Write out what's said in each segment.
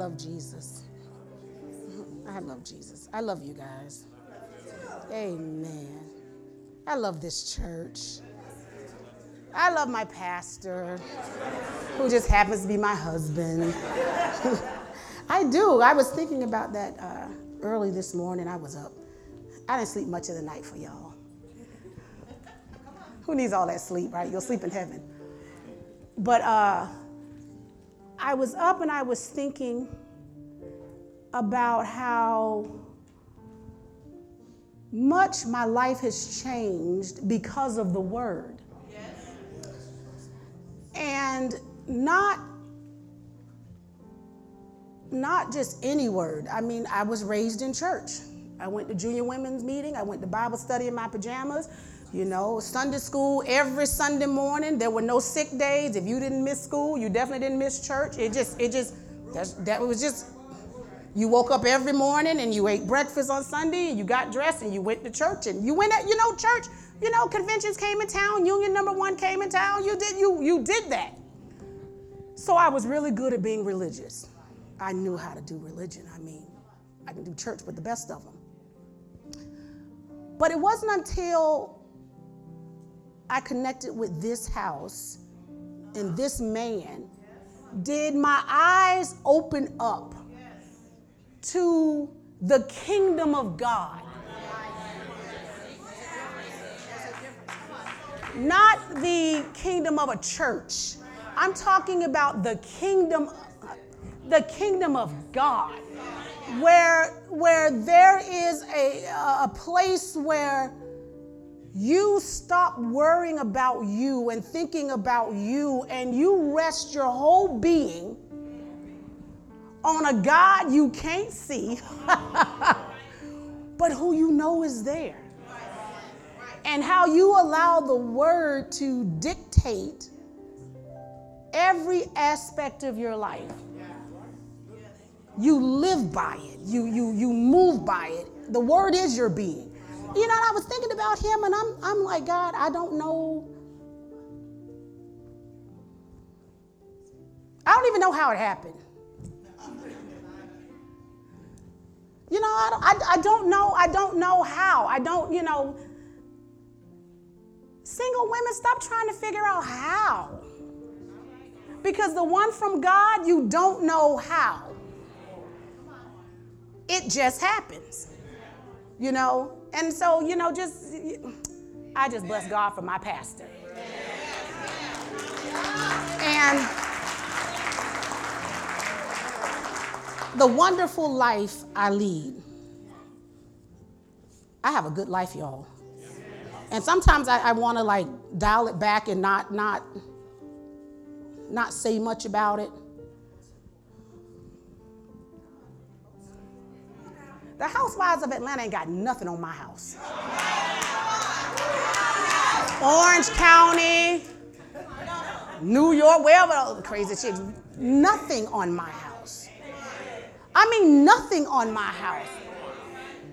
I love Jesus. I love Jesus. I love you guys. Amen. I love this church. I love my pastor, who just happens to be my husband. I do. I was thinking about that uh, early this morning. I was up. I didn't sleep much of the night for y'all. Who needs all that sleep, right? You'll sleep in heaven. But uh, I was up and I was thinking about how much my life has changed because of the word. And not not just any word. I mean, I was raised in church. I went to junior women's meeting, I went to Bible study in my pajamas. You know, Sunday school every Sunday morning. There were no sick days. If you didn't miss school, you definitely didn't miss church. It just, it just, that was just, you woke up every morning and you ate breakfast on Sunday and you got dressed and you went to church and you went at, you know, church, you know, conventions came in town, union number one came in town. You did, you, you did that. So I was really good at being religious. I knew how to do religion. I mean, I can do church with the best of them. But it wasn't until I connected with this house and this man did my eyes open up to the kingdom of God. Not the kingdom of a church. I'm talking about the kingdom the kingdom of God where where there is a a place where you stop worrying about you and thinking about you, and you rest your whole being on a God you can't see, but who you know is there. And how you allow the word to dictate every aspect of your life. You live by it, you, you, you move by it. The word is your being. You know, I was thinking about him and I'm, I'm like, God, I don't know. I don't even know how it happened. You know, I don't, I, I don't know. I don't know how. I don't, you know. Single women, stop trying to figure out how. Because the one from God, you don't know how. It just happens. You know, and so, you know, just, I just bless God for my pastor. And the wonderful life I lead. I have a good life, y'all. And sometimes I, I want to like dial it back and not not not say much about it. The housewives of Atlanta ain't got nothing on my house. Orange County, New York, wherever the crazy chicks, nothing on my house. I mean, nothing on my house.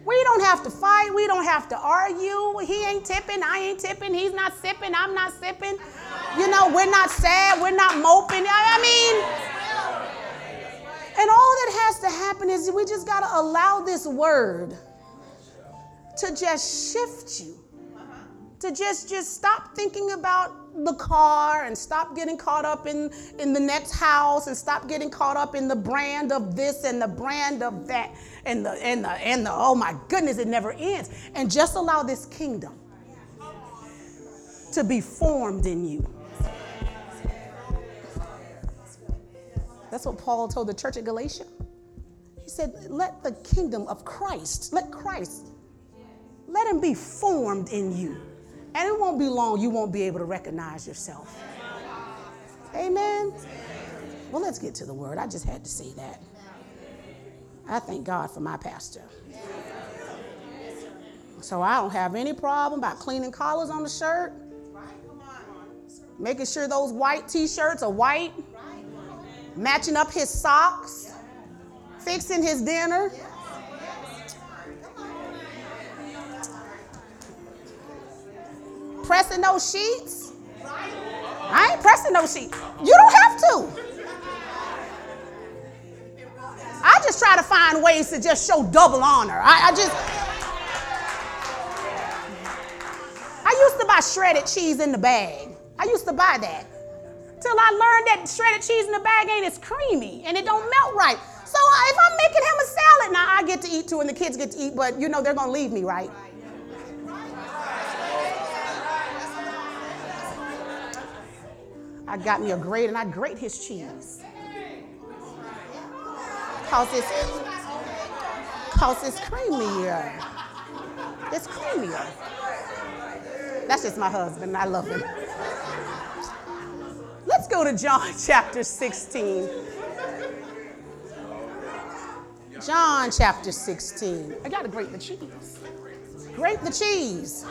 We don't have to fight. We don't have to argue. He ain't tipping. I ain't tipping. He's not sipping. I'm not sipping. You know, we're not sad. We're not moping. I mean, and all that has to happen is we just got to allow this word to just shift you. To just just stop thinking about the car and stop getting caught up in, in the next house and stop getting caught up in the brand of this and the brand of that and the and the and the oh my goodness, it never ends. And just allow this kingdom to be formed in you. That's what Paul told the church at Galatia. He said, Let the kingdom of Christ, let Christ, let him be formed in you. And it won't be long, you won't be able to recognize yourself. Amen. Well, let's get to the word. I just had to say that. I thank God for my pastor. So I don't have any problem about cleaning collars on the shirt, making sure those white t shirts are white matching up his socks, fixing his dinner. Pressing those sheets. I ain't pressing those sheets. You don't have to. I just try to find ways to just show double honor. I, I just. I used to buy shredded cheese in the bag. I used to buy that. Till I learned that shredded cheese in the bag ain't as creamy and it don't melt right. So uh, if I'm making him a salad, now I get to eat too and the kids get to eat, but you know they're gonna leave me, right? I got me a grate and I grate his cheese. Cause it's, cause it's creamier. It's creamier. That's just my husband. I love him. Go to John chapter 16. John chapter 16. I got to grate the cheese. Grate the cheese.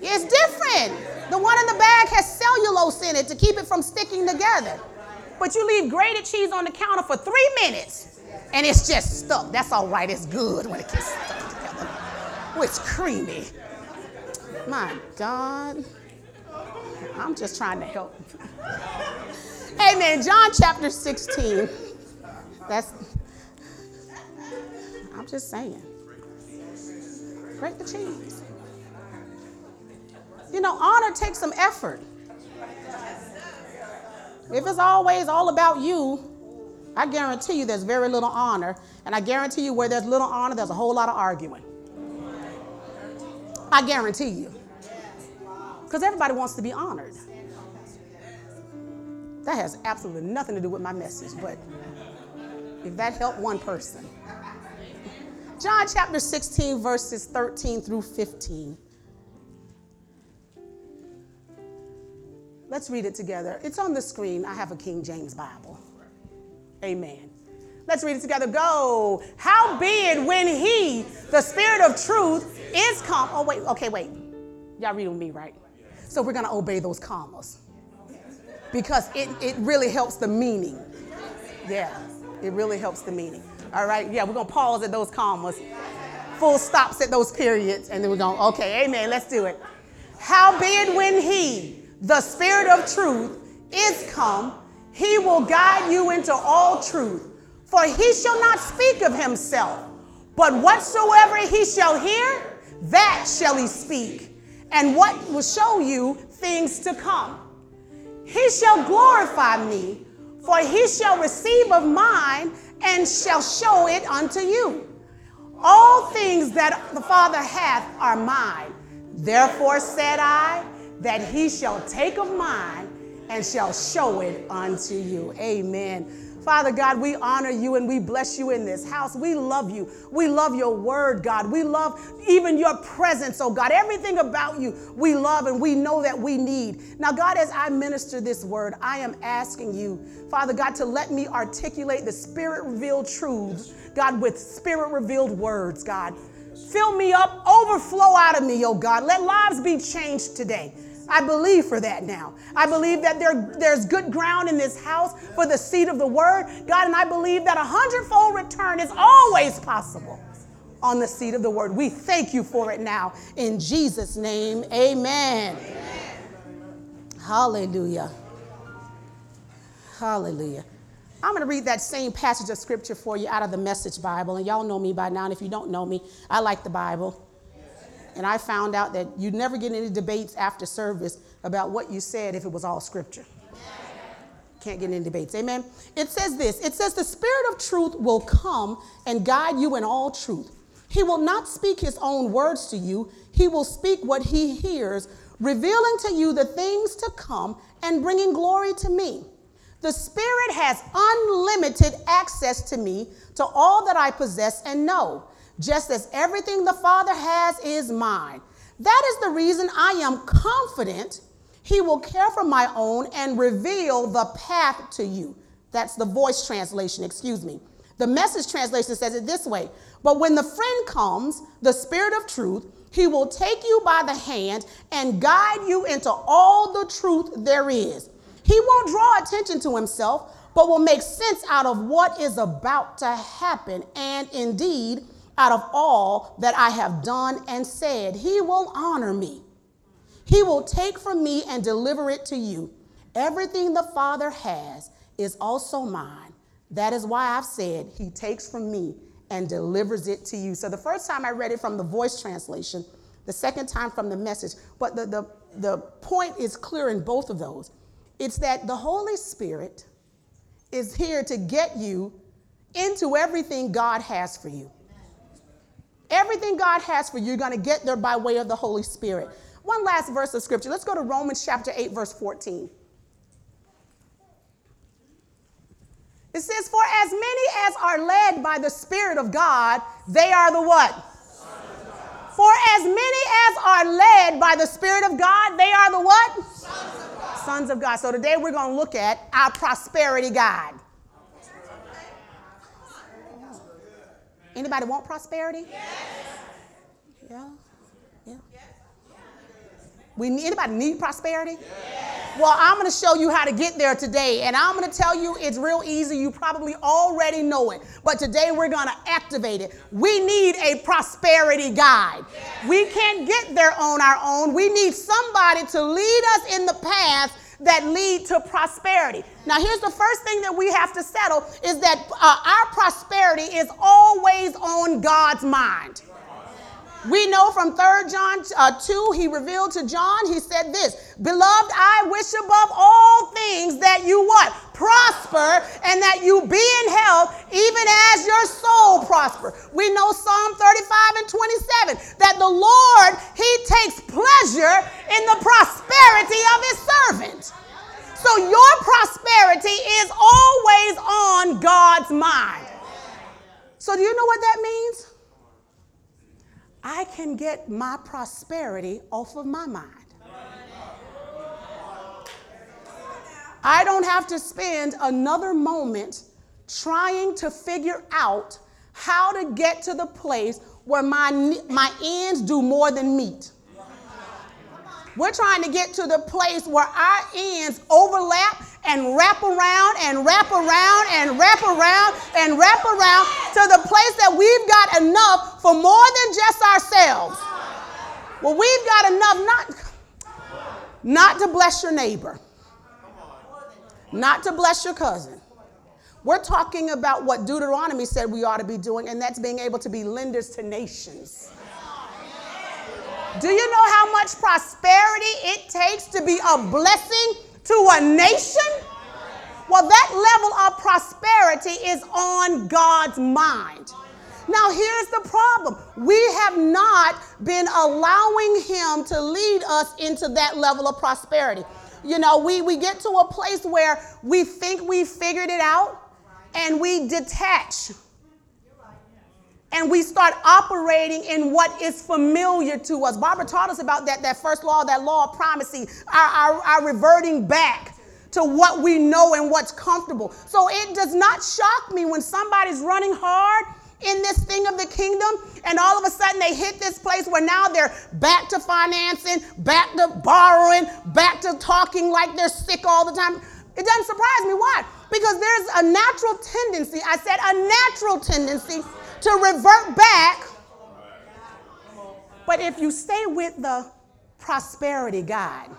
It's different. The one in the bag has cellulose in it to keep it from sticking together. But you leave grated cheese on the counter for three minutes and it's just stuck. That's all right. It's good when it gets stuck together. Oh, it's creamy. My God. I'm just trying to help. Amen. John chapter 16. That's, I'm just saying. Break the cheese. You know, honor takes some effort. If it's always all about you, I guarantee you there's very little honor. And I guarantee you where there's little honor, there's a whole lot of arguing. I guarantee you. Because everybody wants to be honored. That has absolutely nothing to do with my message, but if that helped one person. John chapter 16, verses 13 through 15. Let's read it together. It's on the screen. I have a King James Bible. Amen. Let's read it together. Go. How it when he, the spirit of truth, is come. Oh, wait. Okay, wait. Y'all read with me, right? So we're going to obey those commas because it, it really helps the meaning. Yeah, it really helps the meaning. All right, yeah, we're going to pause at those commas, full stops at those periods, and then we're going, okay, amen, let's do it. Howbeit, when he, the Spirit of truth is come, he will guide you into all truth. For he shall not speak of himself, but whatsoever he shall hear, that shall he speak, and what will show you things to come. He shall glorify me, for he shall receive of mine and shall show it unto you. All things that the Father hath are mine. Therefore said I, that he shall take of mine and shall show it unto you. Amen. Father God, we honor you and we bless you in this house. We love you. We love your word, God. We love even your presence, oh God. Everything about you we love and we know that we need. Now, God, as I minister this word, I am asking you, Father God, to let me articulate the spirit revealed truths, God, with spirit revealed words, God. Fill me up, overflow out of me, oh God. Let lives be changed today. I believe for that now. I believe that there, there's good ground in this house for the seed of the word, God, and I believe that a hundredfold return is always possible on the seed of the word. We thank you for it now. In Jesus' name, amen. amen. Hallelujah. Hallelujah. I'm going to read that same passage of scripture for you out of the Message Bible. And y'all know me by now. And if you don't know me, I like the Bible. And I found out that you'd never get any debates after service about what you said if it was all scripture. Can't get any debates. Amen. It says this it says, The Spirit of truth will come and guide you in all truth. He will not speak his own words to you, he will speak what he hears, revealing to you the things to come and bringing glory to me. The Spirit has unlimited access to me, to all that I possess and know just as everything the Father has is mine. That is the reason I am confident he will care for my own and reveal the path to you. That's the voice translation, excuse me. The message translation says it this way But when the friend comes, the Spirit of truth, he will take you by the hand and guide you into all the truth there is. He won't draw attention to himself, but will make sense out of what is about to happen. And indeed, out of all that I have done and said. He will honor me. He will take from me and deliver it to you. Everything the Father has is also mine. That is why I've said, He takes from me and delivers it to you. So the first time I read it from the voice translation, the second time from the message. But the, the, the point is clear in both of those. It's that the Holy Spirit is here to get you into everything God has for you. Everything God has for you, you're going to get there by way of the Holy Spirit. One last verse of scripture. Let's go to Romans chapter 8, verse 14. It says, For as many as are led by the Spirit of God, they are the what? For as many as are led by the Spirit of God, they are the what? Sons of God. Sons of God. So today we're going to look at our prosperity God. Anybody want prosperity? Yeah. Yeah. We need, anybody need prosperity? Yes. Well, I'm going to show you how to get there today. And I'm going to tell you it's real easy. You probably already know it. But today we're going to activate it. We need a prosperity guide. Yes. We can't get there on our own. We need somebody to lead us in the path that lead to prosperity. Now, here's the first thing that we have to settle is that uh, our prosperity is always on God's mind. We know from 3 John uh, 2, he revealed to John, he said this Beloved, I wish above all things that you what? Prosper and that you be in health, even as your soul prosper. We know Psalm 35 and 27 that the Lord, he takes pleasure in the prosperity of his servant. So your prosperity is always on God's mind. So, do you know what that means? I can get my prosperity off of my mind. I don't have to spend another moment trying to figure out how to get to the place where my, my ends do more than meet. We're trying to get to the place where our ends overlap and wrap around and wrap around and wrap around and wrap around to the place that we've got enough for more than just ourselves. Well, we've got enough not, not to bless your neighbor, not to bless your cousin. We're talking about what Deuteronomy said we ought to be doing, and that's being able to be lenders to nations. Do you know how much prosperity it takes to be a blessing to a nation? Well, that level of prosperity is on God's mind. Now, here's the problem we have not been allowing Him to lead us into that level of prosperity. You know, we, we get to a place where we think we figured it out and we detach and we start operating in what is familiar to us. Barbara taught us about that, that first law, that law of primacy, our, our, our reverting back to what we know and what's comfortable. So it does not shock me when somebody's running hard in this thing of the kingdom and all of a sudden they hit this place where now they're back to financing, back to borrowing, back to talking like they're sick all the time. It doesn't surprise me. Why? Because there's a natural tendency, I said a natural tendency to revert back. But if you stay with the prosperity God,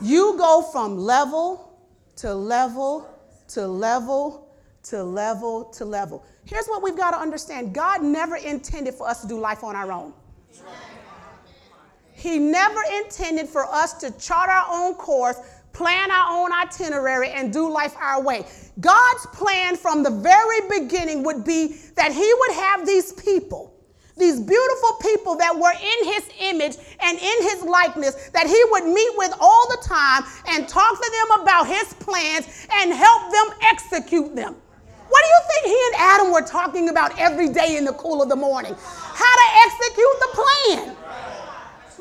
you go from level to level to level to level to level. Here's what we've got to understand God never intended for us to do life on our own. He never intended for us to chart our own course, plan our own itinerary, and do life our way. God's plan from the very beginning would be that He would have these people, these beautiful people that were in His image and in His likeness, that He would meet with all the time and talk to them about His plans and help them execute them. What do you think he and Adam were talking about every day in the cool of the morning? How to execute the plan.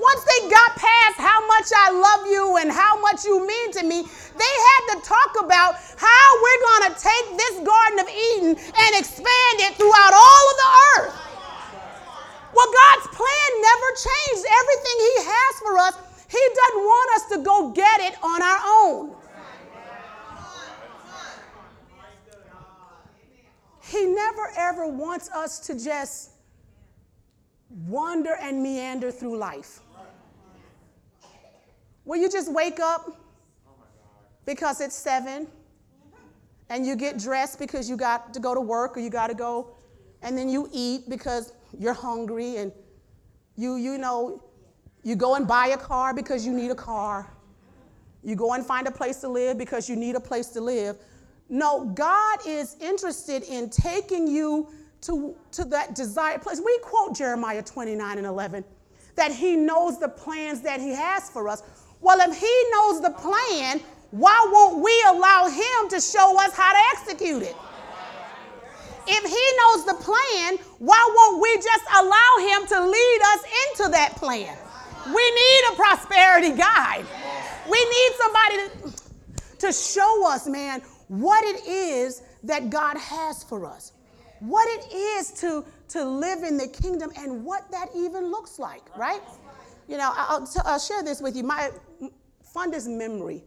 Once they got past how much I love you and how much you mean to me, they had to talk about how we're going to take this Garden of Eden and expand it throughout all of the earth. Well, God's plan never changed. Everything He has for us, He doesn't want us to go get it on our own. He never ever wants us to just wander and meander through life. Will you just wake up because it's seven and you get dressed because you got to go to work or you got to go, and then you eat because you're hungry, and you, you know, you go and buy a car because you need a car. You go and find a place to live because you need a place to live. No, God is interested in taking you to, to that desired place. We quote Jeremiah 29 and 11 that He knows the plans that He has for us. Well, if He knows the plan, why won't we allow Him to show us how to execute it? If He knows the plan, why won't we just allow Him to lead us into that plan? We need a prosperity guide. We need somebody to, to show us, man, what it is that God has for us, what it is to, to live in the kingdom, and what that even looks like, right? You know, I'll, t- I'll share this with you. My fondest memory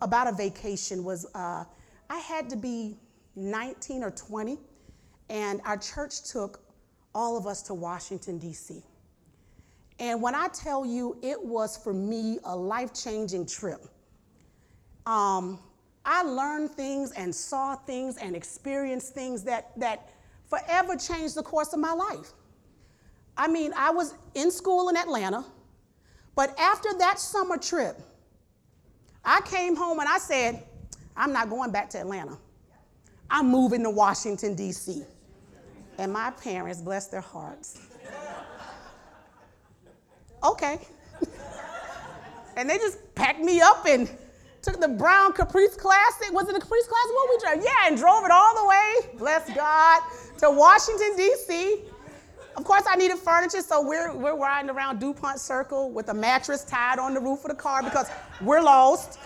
about a vacation was uh, I had to be 19 or 20, and our church took all of us to Washington, D.C. And when I tell you it was for me a life changing trip, um, I learned things and saw things and experienced things that, that forever changed the course of my life. I mean, I was in school in Atlanta, but after that summer trip, I came home and I said, I'm not going back to Atlanta. I'm moving to Washington, D.C. And my parents, bless their hearts, okay. and they just packed me up and took the brown Caprice Classic. Was it a Caprice Classic? What we drove? Yeah, and drove it all the way, bless God, to Washington, D.C. Of course, I needed furniture, so we're, we're riding around DuPont Circle with a mattress tied on the roof of the car because we're lost.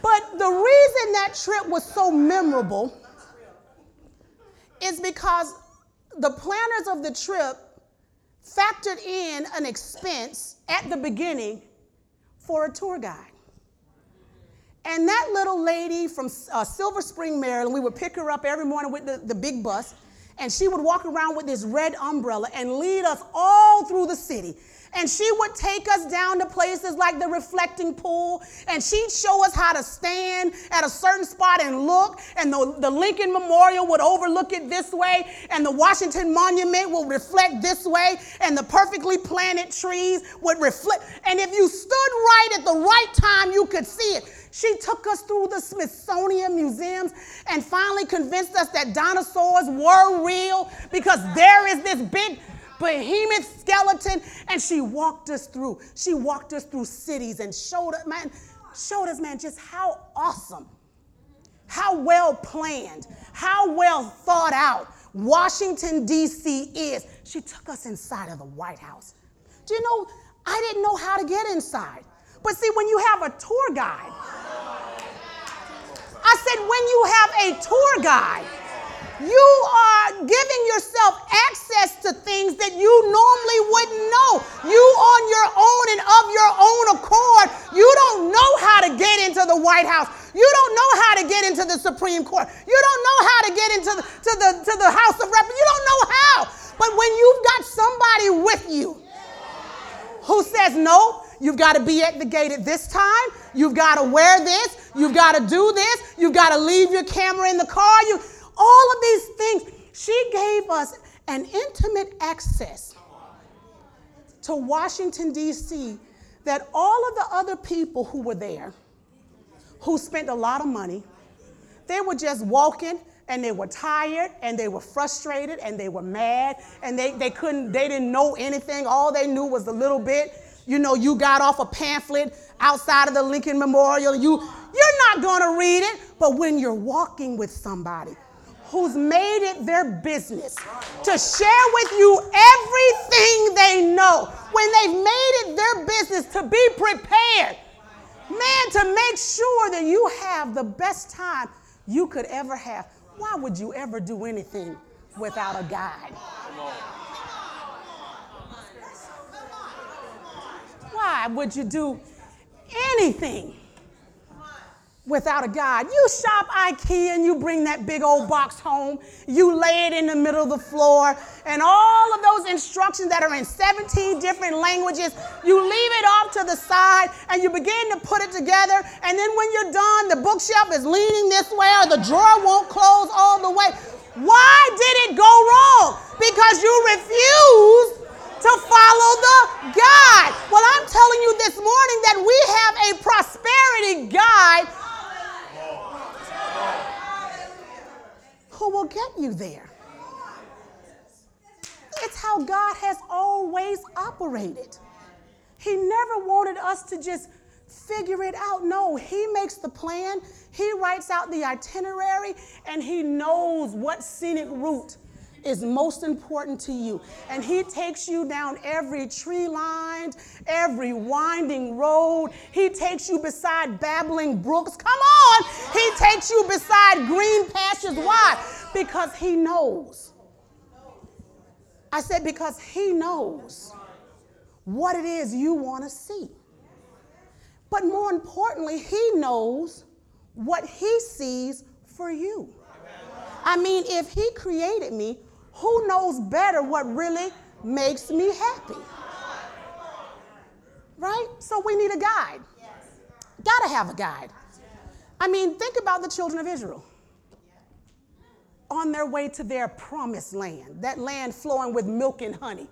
But the reason that trip was so memorable is because the planners of the trip factored in an expense at the beginning for a tour guide. And that little lady from uh, Silver Spring, Maryland, we would pick her up every morning with the, the big bus, and she would walk around with this red umbrella and lead us all through the city. And she would take us down to places like the reflecting pool, and she'd show us how to stand at a certain spot and look. And the, the Lincoln Memorial would overlook it this way, and the Washington Monument would reflect this way, and the perfectly planted trees would reflect. And if you stood right at the right time, you could see it. She took us through the Smithsonian museums and finally convinced us that dinosaurs were real because there is this big behemoth skeleton. And she walked us through. She walked us through cities and showed us, man, showed us, man, just how awesome, how well planned, how well thought out Washington, D.C. is. She took us inside of the White House. Do you know, I didn't know how to get inside. But see, when you have a tour guide, I said, when you have a tour guide, you are giving yourself access to things that you normally wouldn't know. You, on your own and of your own accord, you don't know how to get into the White House. You don't know how to get into the Supreme Court. You don't know how to get into the, to the, to the House of Representatives. You don't know how. But when you've got somebody with you who says, no, You've got to be at the gate at this time. You've got to wear this. You've got to do this. You've got to leave your camera in the car. You, all of these things. She gave us an intimate access to Washington, D.C., that all of the other people who were there, who spent a lot of money, they were just walking and they were tired and they were frustrated and they were mad and they, they couldn't, they didn't know anything. All they knew was a little bit. You know, you got off a pamphlet outside of the Lincoln Memorial. You, you're not going to read it. But when you're walking with somebody who's made it their business to share with you everything they know, when they've made it their business to be prepared, man, to make sure that you have the best time you could ever have, why would you ever do anything without a guide? Why would you do anything without a guide. You shop IKEA and you bring that big old box home, you lay it in the middle of the floor, and all of those instructions that are in 17 different languages, you leave it off to the side and you begin to put it together. And then when you're done, the bookshelf is leaning this way or the drawer won't close all the way. Why did it go wrong? Because you refused to follow the guide. Well, I'm telling you this morning that we have a prosperity guide who will get you there. It's how God has always operated. He never wanted us to just figure it out. No, He makes the plan, He writes out the itinerary, and He knows what scenic route is most important to you. And He takes you down every tree lined, every winding road. He takes you beside babbling brooks. Come on! He takes you beside green pastures. Why? Because He knows. I said, because He knows what it is you want to see. But more importantly, He knows what He sees for you. I mean, if He created me, who knows better what really makes me happy? Right? So we need a guide. Gotta have a guide. I mean, think about the children of Israel on their way to their promised land, that land flowing with milk and honey.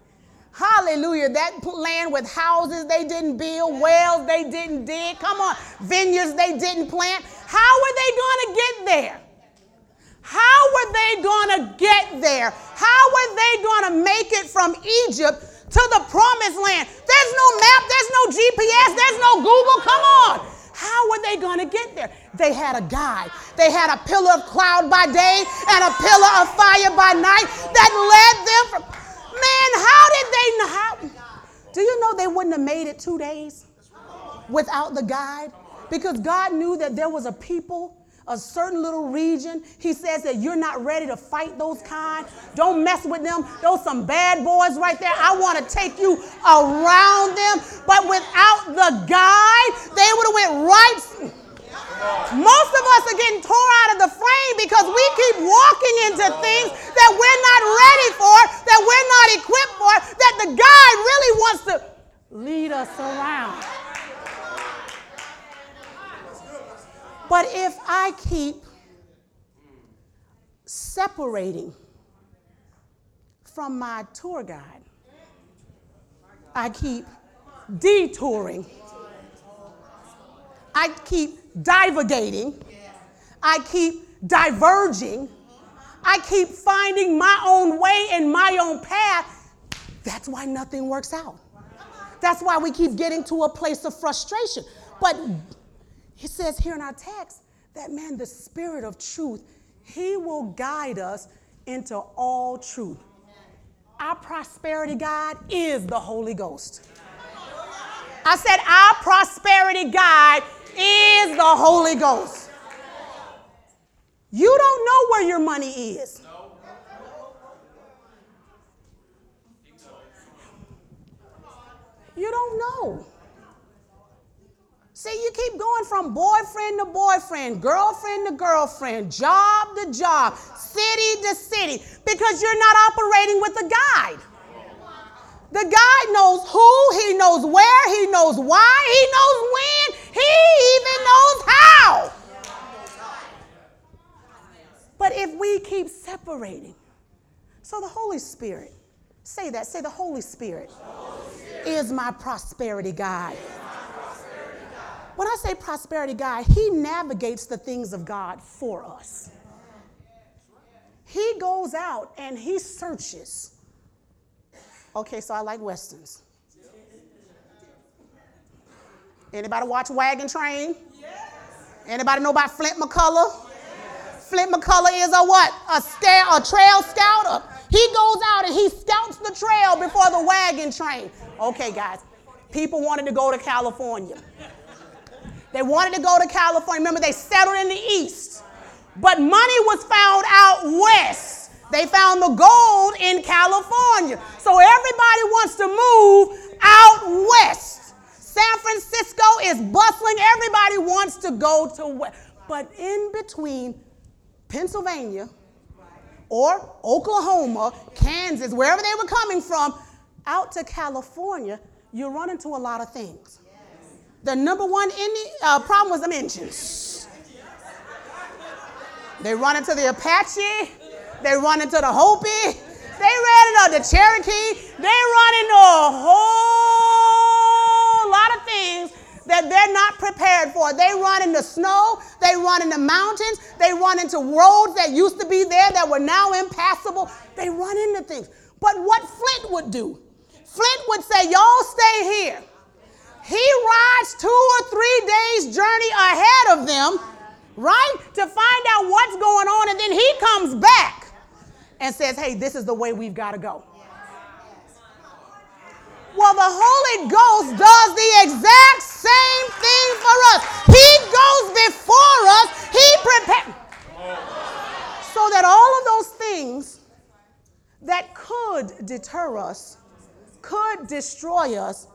Hallelujah. That land with houses they didn't build, wells they didn't dig, come on, vineyards they didn't plant. How were they going to get there? How were they going to get there? How were they going to make it from Egypt to the promised land? There's no map, there's no GPS, there's no Google. Come on. How were they going to get there? They had a guide. They had a pillar of cloud by day and a pillar of fire by night that led them from. Man, how did they know? How, do you know they wouldn't have made it two days without the guide? Because God knew that there was a people a certain little region. He says that you're not ready to fight those kind. Don't mess with them. Those some bad boys right there. I want to take you around them. But without the guide, they would have went right. Most of us are getting tore out of the frame because we keep walking into things that we're not ready for, that we're not equipped for, that the guide really wants to lead us around. But if I keep separating from my tour guide, I keep detouring, I keep divagating, I keep diverging, I keep finding my own way and my own path. That's why nothing works out. That's why we keep getting to a place of frustration. But he says here in our text that, man, the Spirit of truth, He will guide us into all truth. Our prosperity guide is the Holy Ghost. I said, Our prosperity guide is the Holy Ghost. You don't know where your money is. You don't know. See, you keep going from boyfriend to boyfriend, girlfriend to girlfriend, job to job, city to city, because you're not operating with a guide. The guide knows who, he knows where, he knows why, he knows when, he even knows how. But if we keep separating, so the Holy Spirit, say that, say the Holy Spirit, the Holy Spirit. is my prosperity guide. When I say prosperity guide, he navigates the things of God for us. He goes out and he searches. Okay, so I like westerns. Anybody watch Wagon Train? Anybody know about Flint McCullough? Flint McCullough is a what? A, a trail scouter. He goes out and he scouts the trail before the wagon train. Okay, guys. People wanted to go to California. They wanted to go to California. Remember, they settled in the east. But money was found out west. They found the gold in California. So everybody wants to move out west. San Francisco is bustling. Everybody wants to go to where. But in between Pennsylvania or Oklahoma, Kansas, wherever they were coming from, out to California, you run into a lot of things. The number one uh, problem was the Indians. They run into the Apache, they run into the Hopi, they ran into the Cherokee, they run into a whole lot of things that they're not prepared for. They run into snow, they run into mountains, they run into roads that used to be there that were now impassable. They run into things. But what Flint would do, Flint would say, Y'all stay here. He rides two or three days' journey ahead of them, right, to find out what's going on, and then he comes back and says, Hey, this is the way we've got to go. Well, the Holy Ghost does the exact same thing for us. He goes before us, He prepares. So that all of those things that could deter us, could destroy us,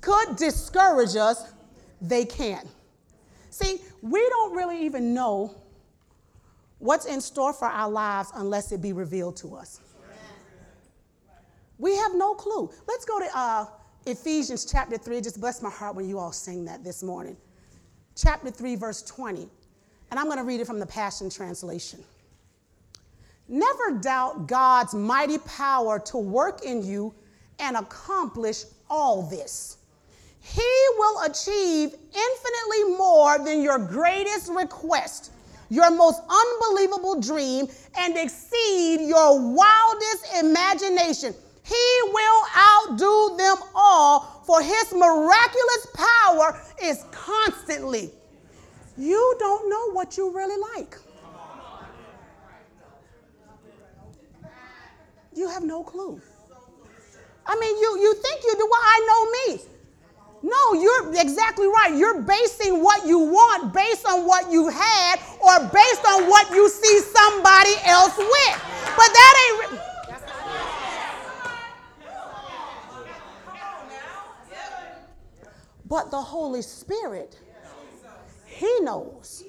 could discourage us, they can. See, we don't really even know what's in store for our lives unless it be revealed to us. We have no clue. Let's go to uh, Ephesians chapter 3. Just bless my heart when you all sing that this morning. Chapter 3, verse 20. And I'm going to read it from the Passion Translation. Never doubt God's mighty power to work in you and accomplish all this. He will achieve infinitely more than your greatest request, your most unbelievable dream, and exceed your wildest imagination. He will outdo them all, for his miraculous power is constantly. You don't know what you really like. You have no clue. I mean, you, you think you do. Well, I know me. No, you're exactly right. You're basing what you want based on what you had or based on what you see somebody else with. But that ain't. But the Holy Spirit, He knows.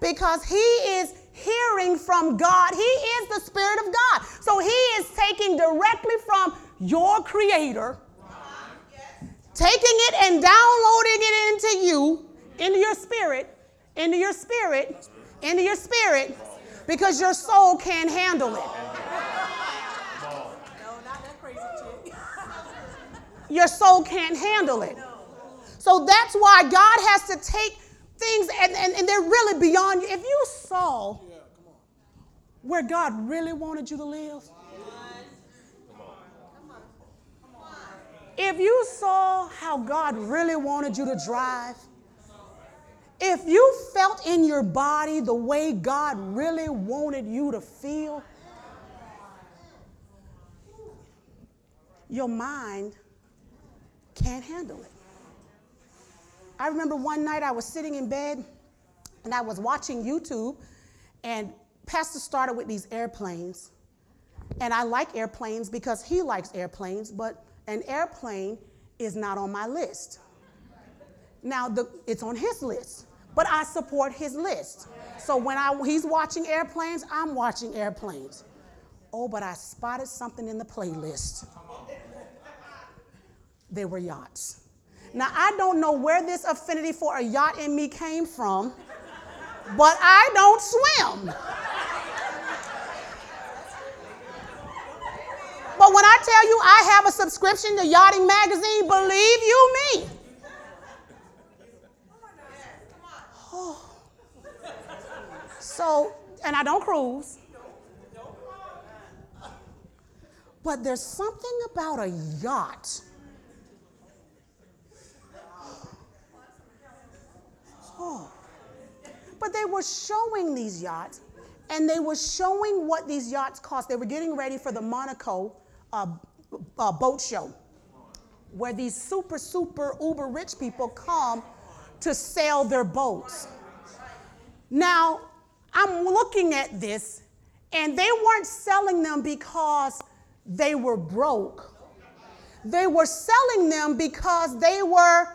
Because He is hearing from God. He is the Spirit of God. So He is taking directly from your Creator, taking it and downloading it into you, into your spirit, into your spirit, into your spirit, because your soul can't handle it. Your soul can't handle it. So that's why God has to take things and, and, and they're really beyond you. If you saw where God really wanted you to live, if you saw how God really wanted you to drive, if you felt in your body the way God really wanted you to feel, your mind can't handle it. I remember one night I was sitting in bed and I was watching YouTube, and Pastor started with these airplanes. And I like airplanes because he likes airplanes, but an airplane is not on my list. Now, the, it's on his list, but I support his list. So when I, he's watching airplanes, I'm watching airplanes. Oh, but I spotted something in the playlist. They were yachts. Now, I don't know where this affinity for a yacht in me came from, but I don't swim. But when I tell you I have a subscription to Yachting Magazine, believe you me. Oh. So, and I don't cruise. But there's something about a yacht Oh. But they were showing these yachts, and they were showing what these yachts cost. They were getting ready for the Monaco uh, boat show, where these super, super, uber rich people come to sell their boats. Now, I'm looking at this, and they weren't selling them because they were broke. They were selling them because they were,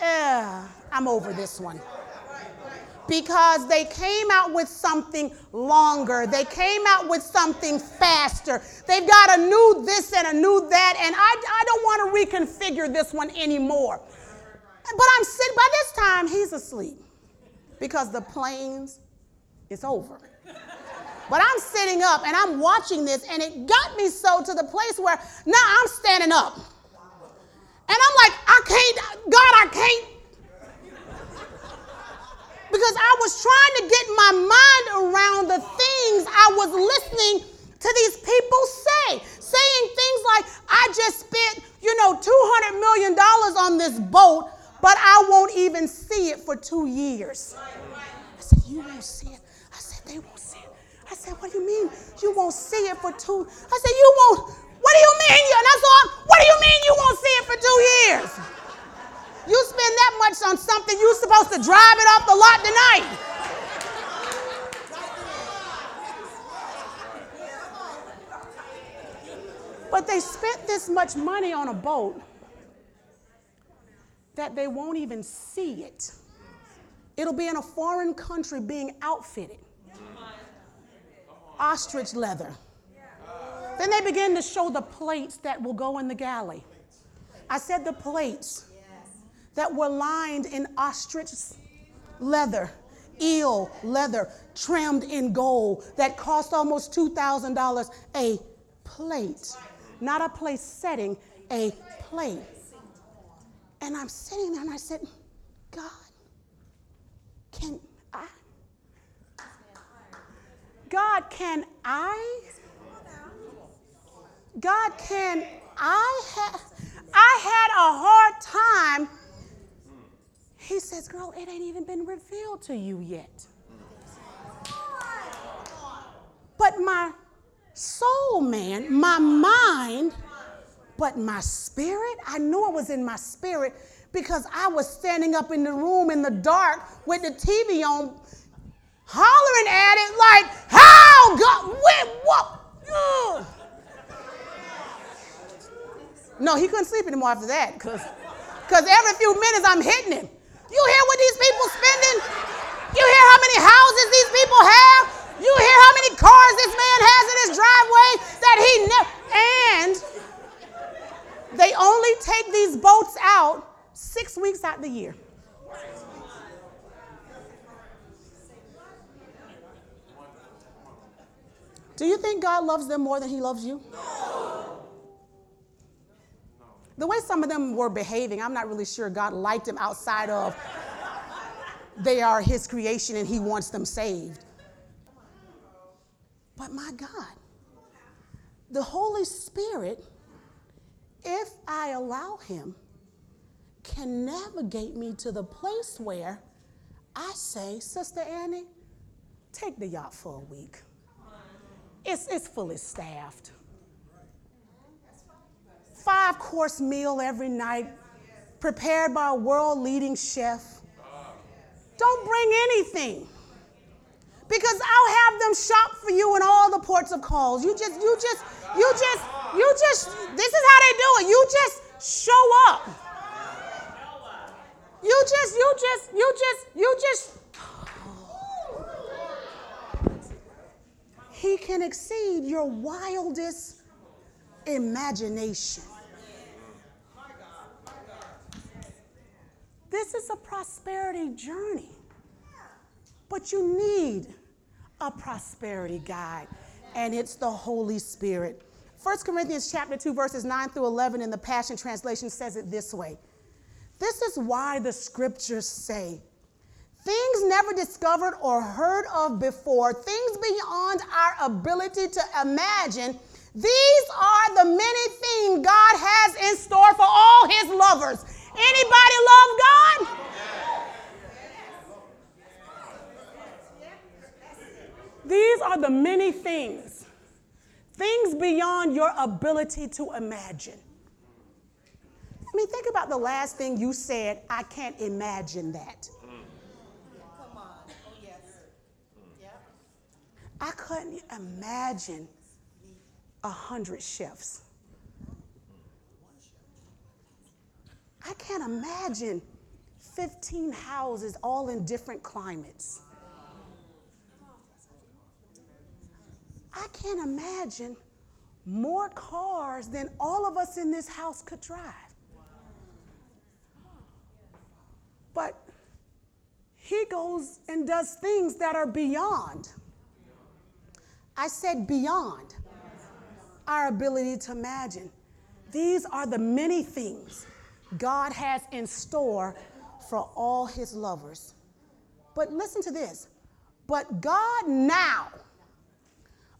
eh, I'm over this one. Because they came out with something longer. They came out with something faster. They've got a new this and a new that, and I, I don't want to reconfigure this one anymore. But I'm sitting, by this time, he's asleep because the planes is over. But I'm sitting up and I'm watching this, and it got me so to the place where now I'm standing up. And I'm like, I can't, God, I can't. Because I was trying to get my mind around the things I was listening to these people say. Saying things like, I just spent, you know, $200 million on this boat, but I won't even see it for two years. I said, You won't see it. I said, They won't see it. I said, What do you mean you won't see it for two? I said, You won't. What do you mean? And that's all. What do you mean you won't see it for two years? You spend that much on something, you're supposed to drive it off the lot tonight. But they spent this much money on a boat that they won't even see it. It'll be in a foreign country being outfitted. Ostrich leather. Then they begin to show the plates that will go in the galley. I said the plates that were lined in ostrich leather, eel leather, trimmed in gold, that cost almost $2,000 a plate. Not a place setting, a plate. And I'm sitting there and I said, God, can I? God, can I? God, can I? I had a hard time. He says, Girl, it ain't even been revealed to you yet. But my soul, man, my mind, but my spirit, I knew it was in my spirit because I was standing up in the room in the dark with the TV on, hollering at it like, How God, when, what? No, he couldn't sleep anymore after that because every few minutes I'm hitting him. You hear what these people spending? You hear how many houses these people have? You hear how many cars this man has in his driveway that he never and they only take these boats out six weeks out of the year. Do you think God loves them more than he loves you? The way some of them were behaving, I'm not really sure God liked them outside of they are his creation and he wants them saved. But my God, the Holy Spirit, if I allow him, can navigate me to the place where I say, Sister Annie, take the yacht for a week. It's, it's fully staffed. Five course meal every night, prepared by a world leading chef. Don't bring anything because I'll have them shop for you in all the ports of calls. You just, you just, you just, you just, this is how they do it. You just show up. You just, you just, you just, you just. He can exceed your wildest imagination. This is a prosperity journey. But you need a prosperity guide, and it's the Holy Spirit. 1 Corinthians chapter 2 verses 9 through 11 in the Passion translation says it this way. This is why the scriptures say, things never discovered or heard of before, things beyond our ability to imagine, these are the many things God has in store for all his lovers. Anybody love God? These are the many things, things beyond your ability to imagine. I mean, think about the last thing you said, I can't imagine that. Come on. Oh, yes. Yeah. I couldn't imagine a hundred chefs. I can't imagine 15 houses all in different climates. I can't imagine more cars than all of us in this house could drive. But he goes and does things that are beyond. I said beyond our ability to imagine. These are the many things God has in store for all his lovers. But listen to this. But God now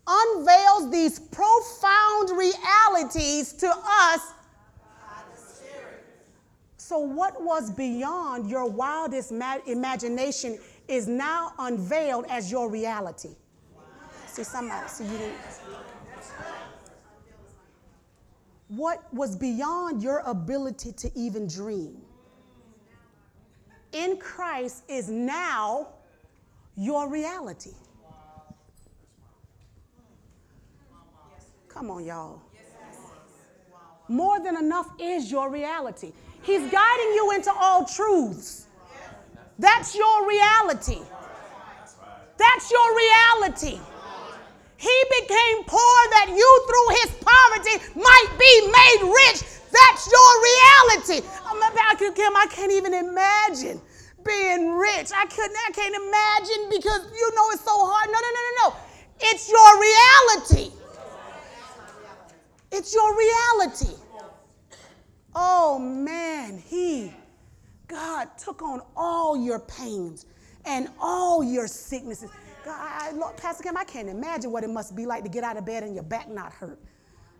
unveils these profound realities to us. So, what was beyond your wildest ma- imagination is now unveiled as your reality. See, somebody, see, you didn't. What was beyond your ability to even dream in Christ is now your reality. Come on, y'all. More than enough is your reality. He's guiding you into all truths. That's your reality. That's your reality. He became poor that you, through his poverty, might be made rich. That's your reality. I can't even imagine being rich. I couldn't, I can't imagine because you know it's so hard. No, no, no, no, no. It's your reality. It's your reality. Oh man, he, God took on all your pains and all your sicknesses. God, I, Lord, Pastor Kim, I can't imagine what it must be like to get out of bed and your back not hurt.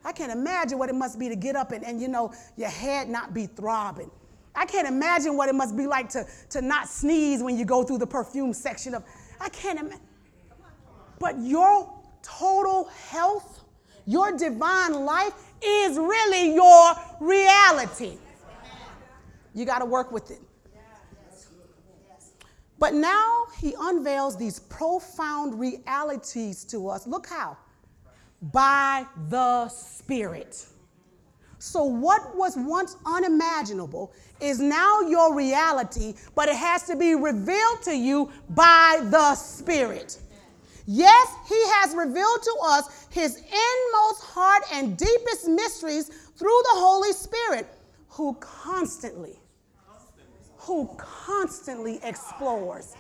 I can't imagine what it must be to get up and, and you know, your head not be throbbing. I can't imagine what it must be like to, to not sneeze when you go through the perfume section of, I can't imagine. But your total health, your divine life is really your reality. You got to work with it. But now he unveils these profound realities to us. Look how. By the Spirit. So, what was once unimaginable is now your reality, but it has to be revealed to you by the Spirit. Yes, He has revealed to us His inmost heart and deepest mysteries through the Holy Spirit, who constantly, who constantly explores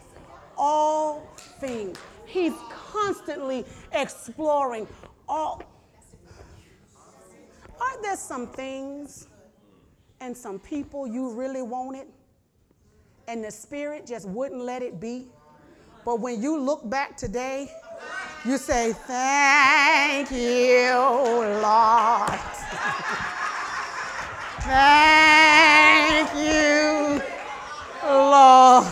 all things. He's constantly exploring all. Are there some things and some people you really wanted and the Spirit just wouldn't let it be? But when you look back today, you say, Thank you, Lord. Thank you, Lord.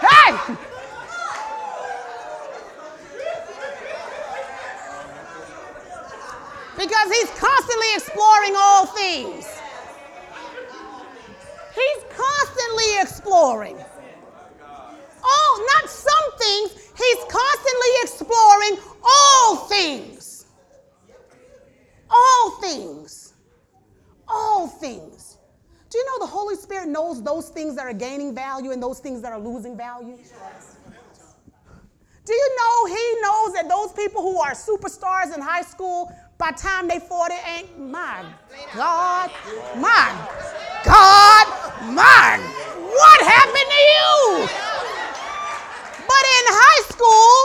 Hey! Because he's constantly exploring all things. He's constantly exploring. Oh, not some things, he's constantly exploring all things. All things. All things. Do you know the Holy Spirit knows those things that are gaining value and those things that are losing value? Do you know he knows that those people who are superstars in high school, by the time they 40, ain't my God, my God, my what happened to you? High school,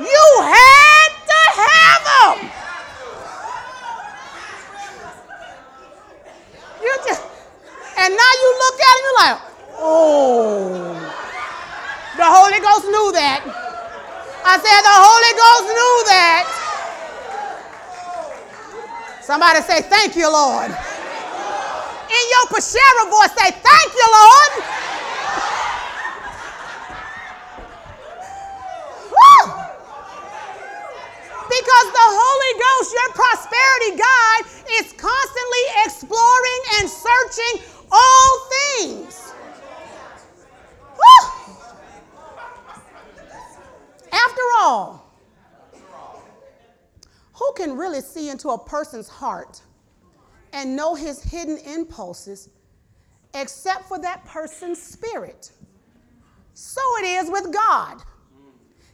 you had to have them. You just, and now you look at it, you're like, oh, the Holy Ghost knew that. I said the Holy Ghost knew that. Somebody say, Thank you, Lord. In your Peshera voice, say, Thank you, Lord. Woo! Because the Holy Ghost, your prosperity guide, is constantly exploring and searching all things. Woo! After all, who can really see into a person's heart and know his hidden impulses except for that person's spirit. So it is with God.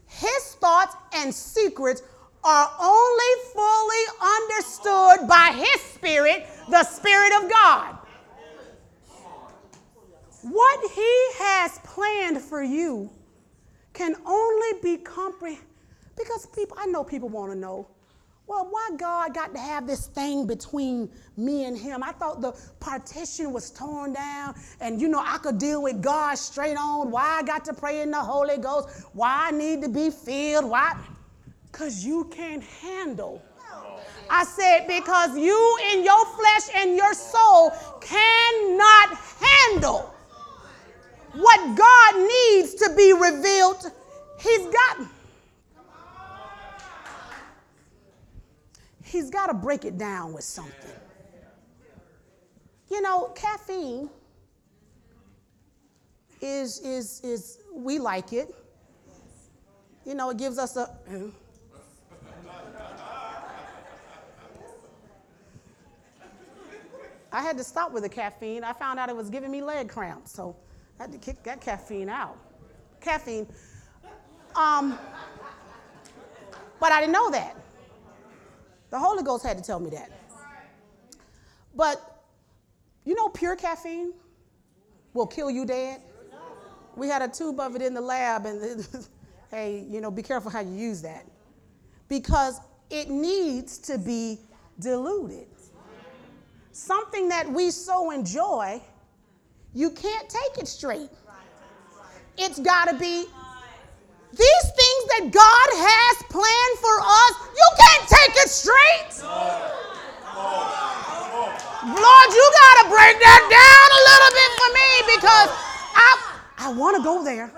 His thoughts and secrets are only fully understood by his spirit, the spirit of God. What he has planned for you can only be comprehended because people I know people want to know well, why God got to have this thing between me and him? I thought the partition was torn down and, you know, I could deal with God straight on. Why I got to pray in the Holy Ghost? Why I need to be filled? Why? Because you can't handle. I said, because you in your flesh and your soul cannot handle what God needs to be revealed. He's got. he's got to break it down with something. You know, caffeine is is is we like it. You know, it gives us a I had to stop with the caffeine. I found out it was giving me leg cramps, so I had to kick that caffeine out. Caffeine. Um, but I didn't know that. The Holy Ghost had to tell me that. But you know, pure caffeine will kill you dead. We had a tube of it in the lab, and hey, you know, be careful how you use that because it needs to be diluted. Something that we so enjoy, you can't take it straight. It's got to be these things that God has planned for us, you can't take it straight. Lord, you got to break that down a little bit for me because I, I want to go there.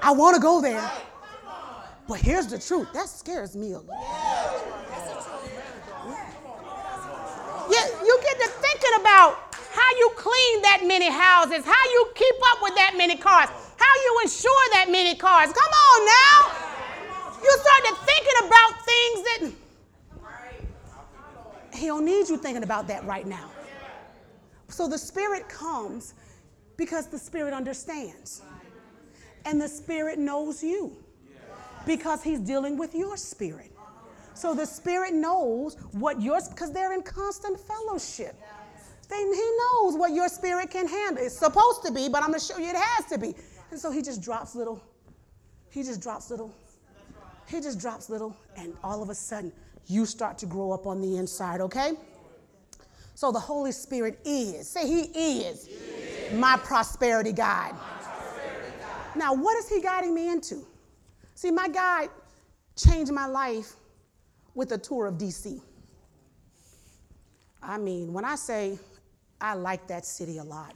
I want to go there. But here's the truth that scares me a lot. Yeah, you get to thinking about how you clean that many houses, how you keep up with that many cars, how you insure that many cars. Come on now. You started thinking about things that he don't need you thinking about that right now. So the Spirit comes because the Spirit understands. And the Spirit knows you because He's dealing with your spirit. So the Spirit knows what yours, because they're in constant fellowship. They, he knows what your spirit can handle. It's supposed to be, but I'm going to show you it has to be. And so he just drops little, he just drops little, he just drops little, and all of a sudden you start to grow up on the inside, okay? So the Holy Spirit is, say, He is, he is. my prosperity. My prosperity guide. Now, what is He guiding me into? See, my guide changed my life with a tour of DC. I mean, when I say I like that city a lot,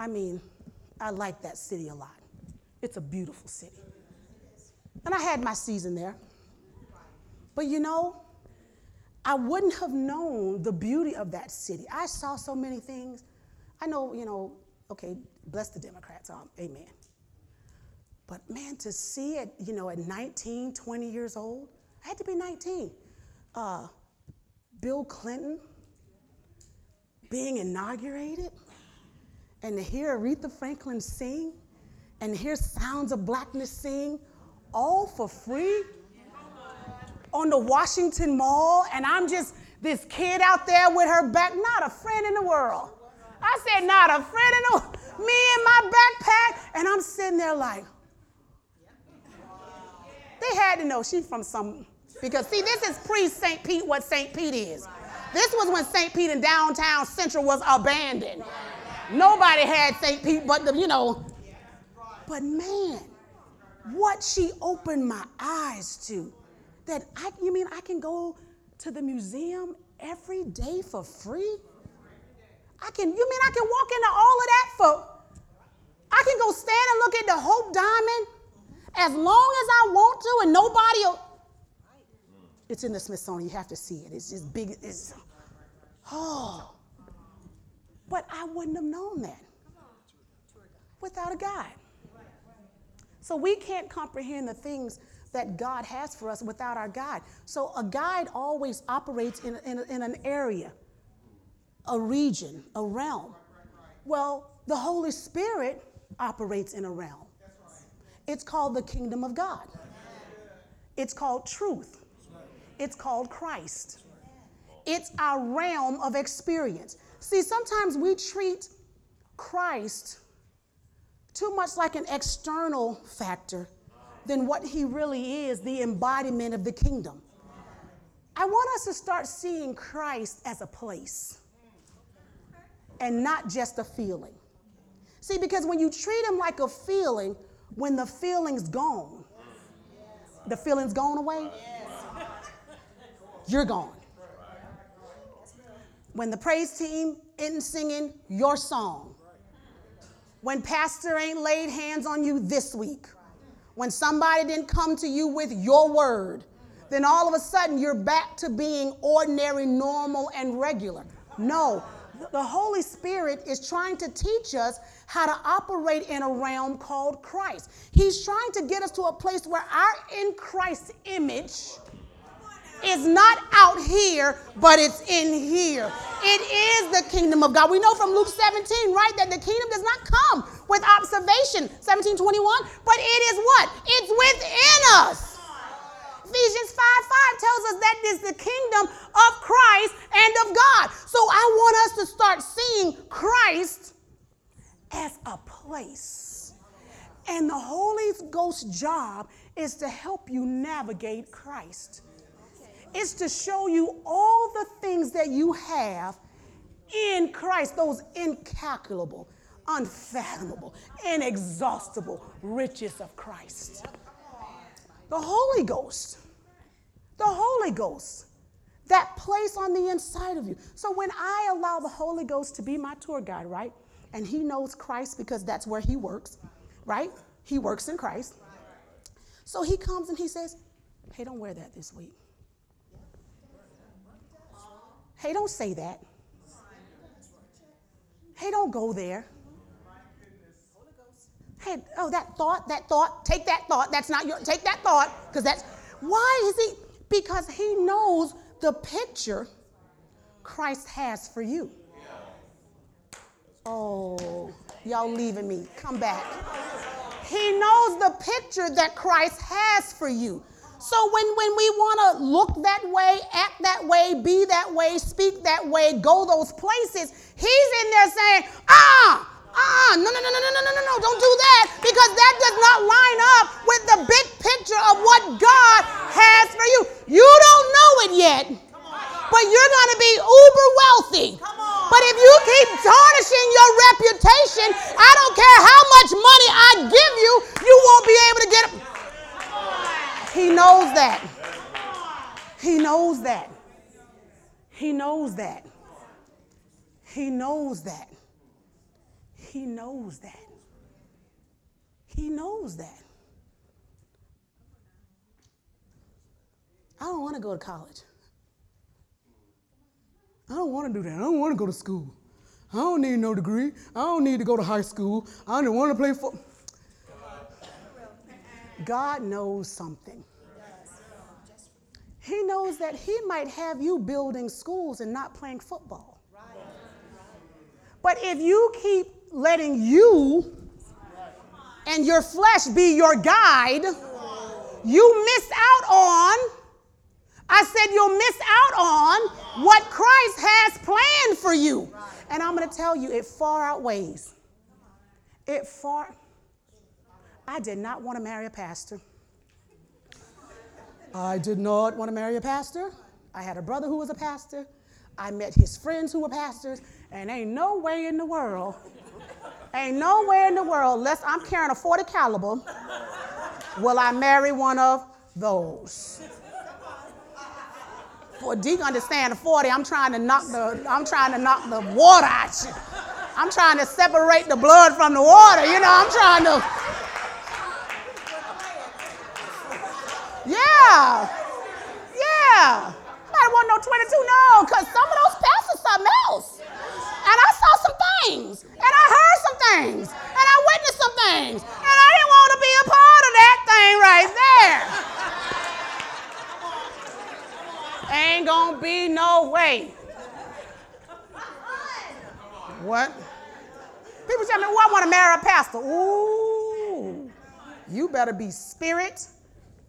I mean, I like that city a lot. It's a beautiful city. And I had my season there. But you know, I wouldn't have known the beauty of that city. I saw so many things. I know, you know, okay, bless the Democrats, um, amen. But man, to see it, you know, at 19, 20 years old, I had to be 19. Uh, Bill Clinton being inaugurated and to hear Aretha Franklin sing and hear Sounds of Blackness sing all for free on the Washington Mall, and I'm just this kid out there with her back, not a friend in the world. I said, not a friend in the me and my backpack, and I'm sitting there like, they had to know she's from some, because see, this is pre St. Pete what St. Pete is. This was when St. Pete in downtown Central was abandoned. Nobody had St. Pete but the, you know. But man, what she opened my eyes to. That I, you mean I can go to the museum every day for free? I can, you mean I can walk into all of that for, I can go stand and look at the Hope Diamond as long as I want to and nobody will. It's in the Smithsonian. You have to see it. It's just big. It's, oh. But I wouldn't have known that without a guide. So we can't comprehend the things that God has for us without our guide. So a guide always operates in, in, in an area, a region, a realm. Well, the Holy Spirit operates in a realm. It's called the kingdom of God. It's called truth. It's called Christ. It's our realm of experience. See, sometimes we treat Christ too much like an external factor than what he really is the embodiment of the kingdom. I want us to start seeing Christ as a place and not just a feeling. See, because when you treat him like a feeling, when the feeling's gone, the feeling's gone away, you're gone. When the praise team isn't singing your song, when pastor ain't laid hands on you this week, when somebody didn't come to you with your word, then all of a sudden you're back to being ordinary, normal, and regular. No, the Holy Spirit is trying to teach us how to operate in a realm called Christ. He's trying to get us to a place where our in Christ image is not out here, but it's in here. It is the kingdom of God. We know from Luke 17, right, that the kingdom does not come with observation, 1721, but it is what? It's within us. Ephesians 5 5 tells us that is the kingdom of Christ and of God. So I want us to start seeing Christ as a place. And the Holy Ghost's job is to help you navigate Christ. It's to show you all the things that you have in Christ, those incalculable, unfathomable, inexhaustible riches of Christ. The Holy Ghost, the Holy Ghost, that place on the inside of you. So when I allow the Holy Ghost to be my tour guide, right? And he knows Christ because that's where he works, right? He works in Christ. So he comes and he says, Hey, don't wear that this week. Hey, don't say that. Hey, don't go there. Hey, oh, that thought, that thought, take that thought. That's not your, take that thought, because that's, why is he? Because he knows the picture Christ has for you. Oh, y'all leaving me. Come back. He knows the picture that Christ has for you. So when, when we want to look that way, act that way, be that way, speak that way, go those places, he's in there saying, ah, ah, no, no, no, no, no, no, no, no, don't do that because that does not line up with the big picture of what God has for you. You don't know it yet, but you're going to be uber wealthy. But if you keep tarnishing your reputation, I don't care how much money I give you, you won't be able to get. He knows that. He knows that. He knows that. He knows that. He knows that. He knows that. I don't want to go to college. I don't want to do that. I don't want to go to school. I don't need no degree. I don't need to go to high school. I don't want to play football. God knows something. He knows that He might have you building schools and not playing football. But if you keep letting you and your flesh be your guide, you miss out on, I said, you'll miss out on what Christ has planned for you. And I'm going to tell you, it far outweighs. It far, I did not want to marry a pastor. I did not want to marry a pastor. I had a brother who was a pastor. I met his friends who were pastors, and ain't no way in the world, ain't no way in the world, unless I'm carrying a 40 caliber, will I marry one of those. For Deke understand the 40, I'm trying to knock the I'm trying to knock the water out you. I'm trying to separate the blood from the water, you know, I'm trying to Yeah. Yeah. I want no 22, no, because some of those pastors something else. And I saw some things, and I heard some things, and I witnessed some things, and I didn't want to be a part of that thing right there. Ain't gonna be no way. What? People tell me, "Well, I want to marry a pastor. Ooh, you better be spirit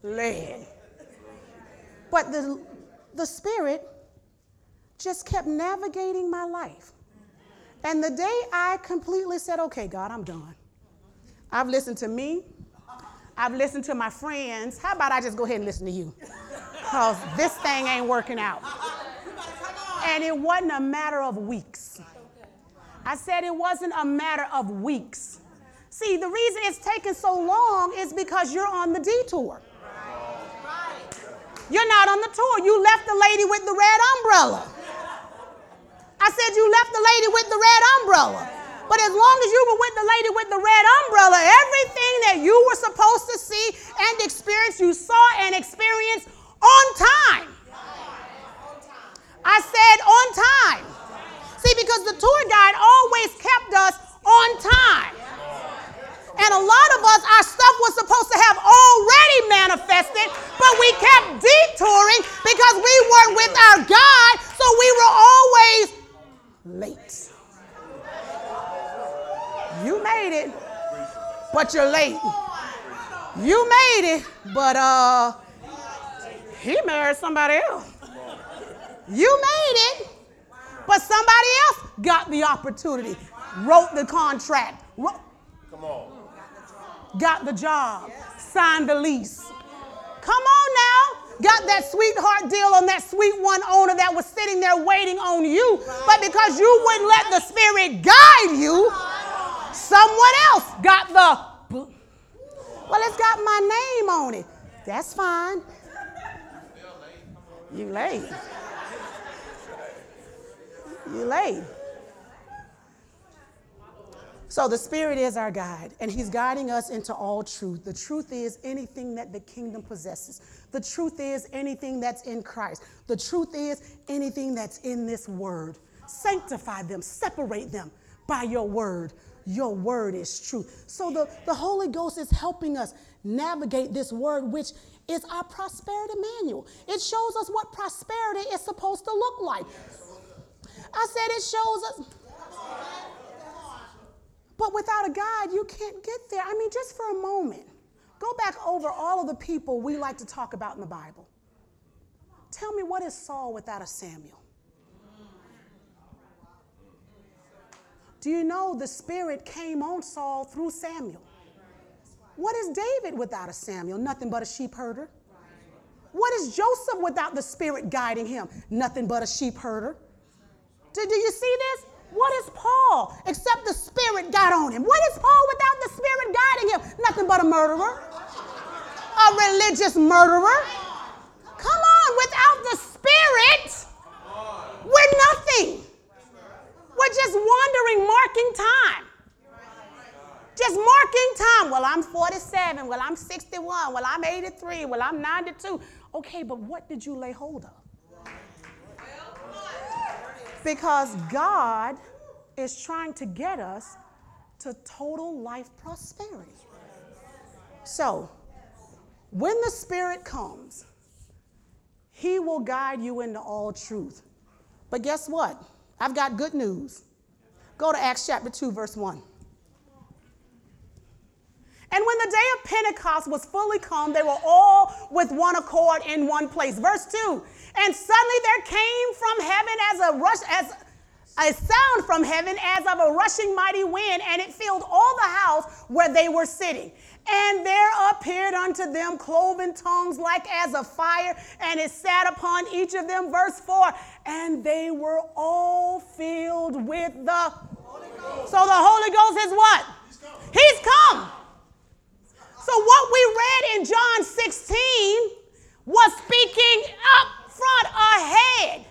led. But the, the spirit just kept navigating my life. And the day I completely said, okay, God, I'm done. I've listened to me. I've listened to my friends. How about I just go ahead and listen to you? Because this thing ain't working out. And it wasn't a matter of weeks. I said it wasn't a matter of weeks. See, the reason it's taken so long is because you're on the detour. You're not on the tour. You left the lady with the red umbrella. I said you left the lady with the red umbrella. But as long as you were with the lady with the red umbrella, everything that you were supposed to see and experience, you saw and experienced on time. I said on time. See, because the tour guide always kept us on time. And a lot of us, our stuff was supposed to have already manifested, but we kept detouring because we weren't with our God, so we were always late. You made it, but you're late. You made it, but uh he married somebody else. You made it, but somebody else got the opportunity, wrote the contract, wrote, Come on. Got the job, signed the lease. Come on now. Got that sweetheart deal on that sweet one owner that was sitting there waiting on you. But because you wouldn't let the Spirit guide you, someone else got the. Well, it's got my name on it. That's fine. You late. You late. So the Spirit is our guide, and He's guiding us into all truth. The truth is anything that the kingdom possesses. The truth is anything that's in Christ. The truth is anything that's in this word. Sanctify them, separate them by your word. Your word is truth. So the, the Holy Ghost is helping us navigate this word, which is our prosperity manual. It shows us what prosperity is supposed to look like. I said it shows us. But without a guide, you can't get there. I mean, just for a moment, go back over all of the people we like to talk about in the Bible. Tell me, what is Saul without a Samuel? Do you know the Spirit came on Saul through Samuel? What is David without a Samuel? Nothing but a sheep herder. What is Joseph without the Spirit guiding him? Nothing but a sheep herder. Do, do you see this? What is Paul except the Spirit got on him? What is Paul without the Spirit guiding him? Nothing but a murderer, a religious murderer. Come on, without the Spirit, we're nothing. We're just wandering, marking time. Just marking time. Well, I'm 47. Well, I'm 61. Well, I'm 83. Well, I'm 92. Okay, but what did you lay hold of? Because God is trying to get us to total life prosperity. So, when the Spirit comes, He will guide you into all truth. But guess what? I've got good news. Go to Acts chapter 2, verse 1. And when the day of Pentecost was fully come, they were all with one accord in one place. Verse 2. And suddenly there came from heaven as a rush, as a sound from heaven as of a rushing mighty wind, and it filled all the house where they were sitting. And there appeared unto them cloven tongues like as of fire, and it sat upon each of them. Verse 4 And they were all filled with the So the Holy Ghost is what? He's come. So what we read in John 16 was speaking up front ahead.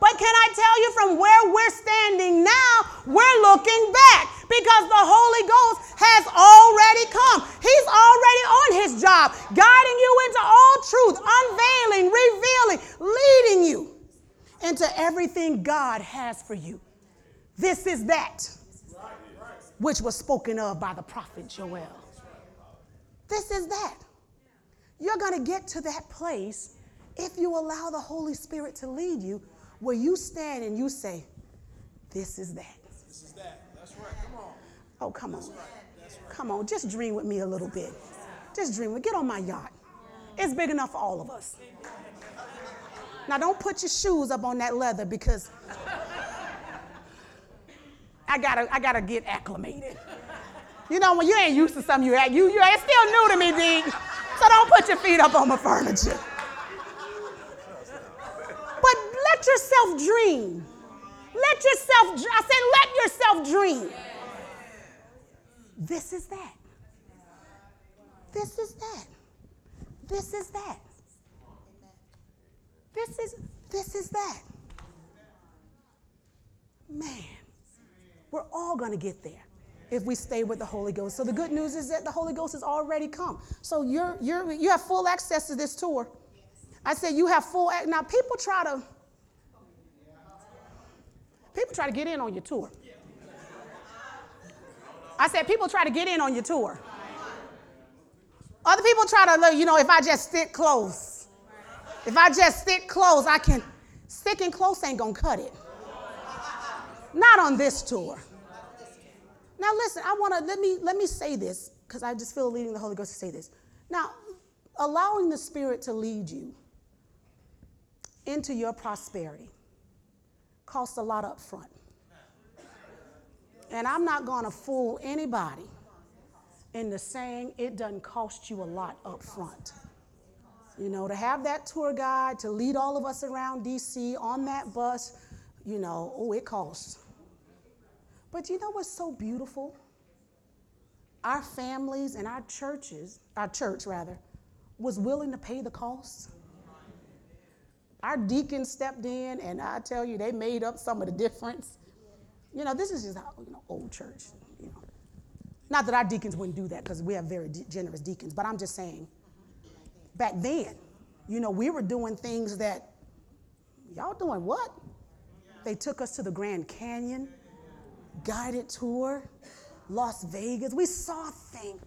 But can I tell you from where we're standing now, we're looking back because the Holy Ghost has already come. He's already on his job, guiding you into all truth, unveiling, revealing, leading you into everything God has for you. This is that which was spoken of by the prophet Joel. This is that. You're going to get to that place if you allow the Holy Spirit to lead you, where you stand and you say, This is that. This is that. That's right. Come on. Oh, come on. Come on, just dream with me a little bit. Just dream. with Get on my yacht. It's big enough for all of us. Now, don't put your shoes up on that leather because I gotta, I gotta get acclimated. You know, when you ain't used to something, you you you ain't still new to me, D. So don't put your feet up on my furniture. But let yourself dream. Let yourself, I said, let yourself dream. This is that. This is that. This is that. This is this is that. Man, we're all going to get there if we stay with the Holy Ghost. So the good news is that the Holy Ghost has already come. So you're you're you have full access to this tour. I said you have full now people try to people try to get in on your tour. I said people try to get in on your tour. Other people try to, you know, if I just stick close, if I just stick close, I can. Sticking close ain't gonna cut it. Not on this tour. Now listen, I wanna let me let me say this because I just feel leading the Holy Ghost to say this. Now, allowing the Spirit to lead you into your prosperity costs a lot up front. And I'm not gonna fool anybody into saying it doesn't cost you a lot up front. You know, to have that tour guide to lead all of us around DC on that bus, you know, oh, it costs. But you know what's so beautiful? Our families and our churches, our church rather, was willing to pay the cost. Our deacons stepped in, and I tell you, they made up some of the difference. You know, this is just how, you know, old church. You know, not that our deacons wouldn't do that because we have very de- generous deacons, but I'm just saying, back then, you know, we were doing things that y'all doing what? They took us to the Grand Canyon, guided tour, Las Vegas. We saw things.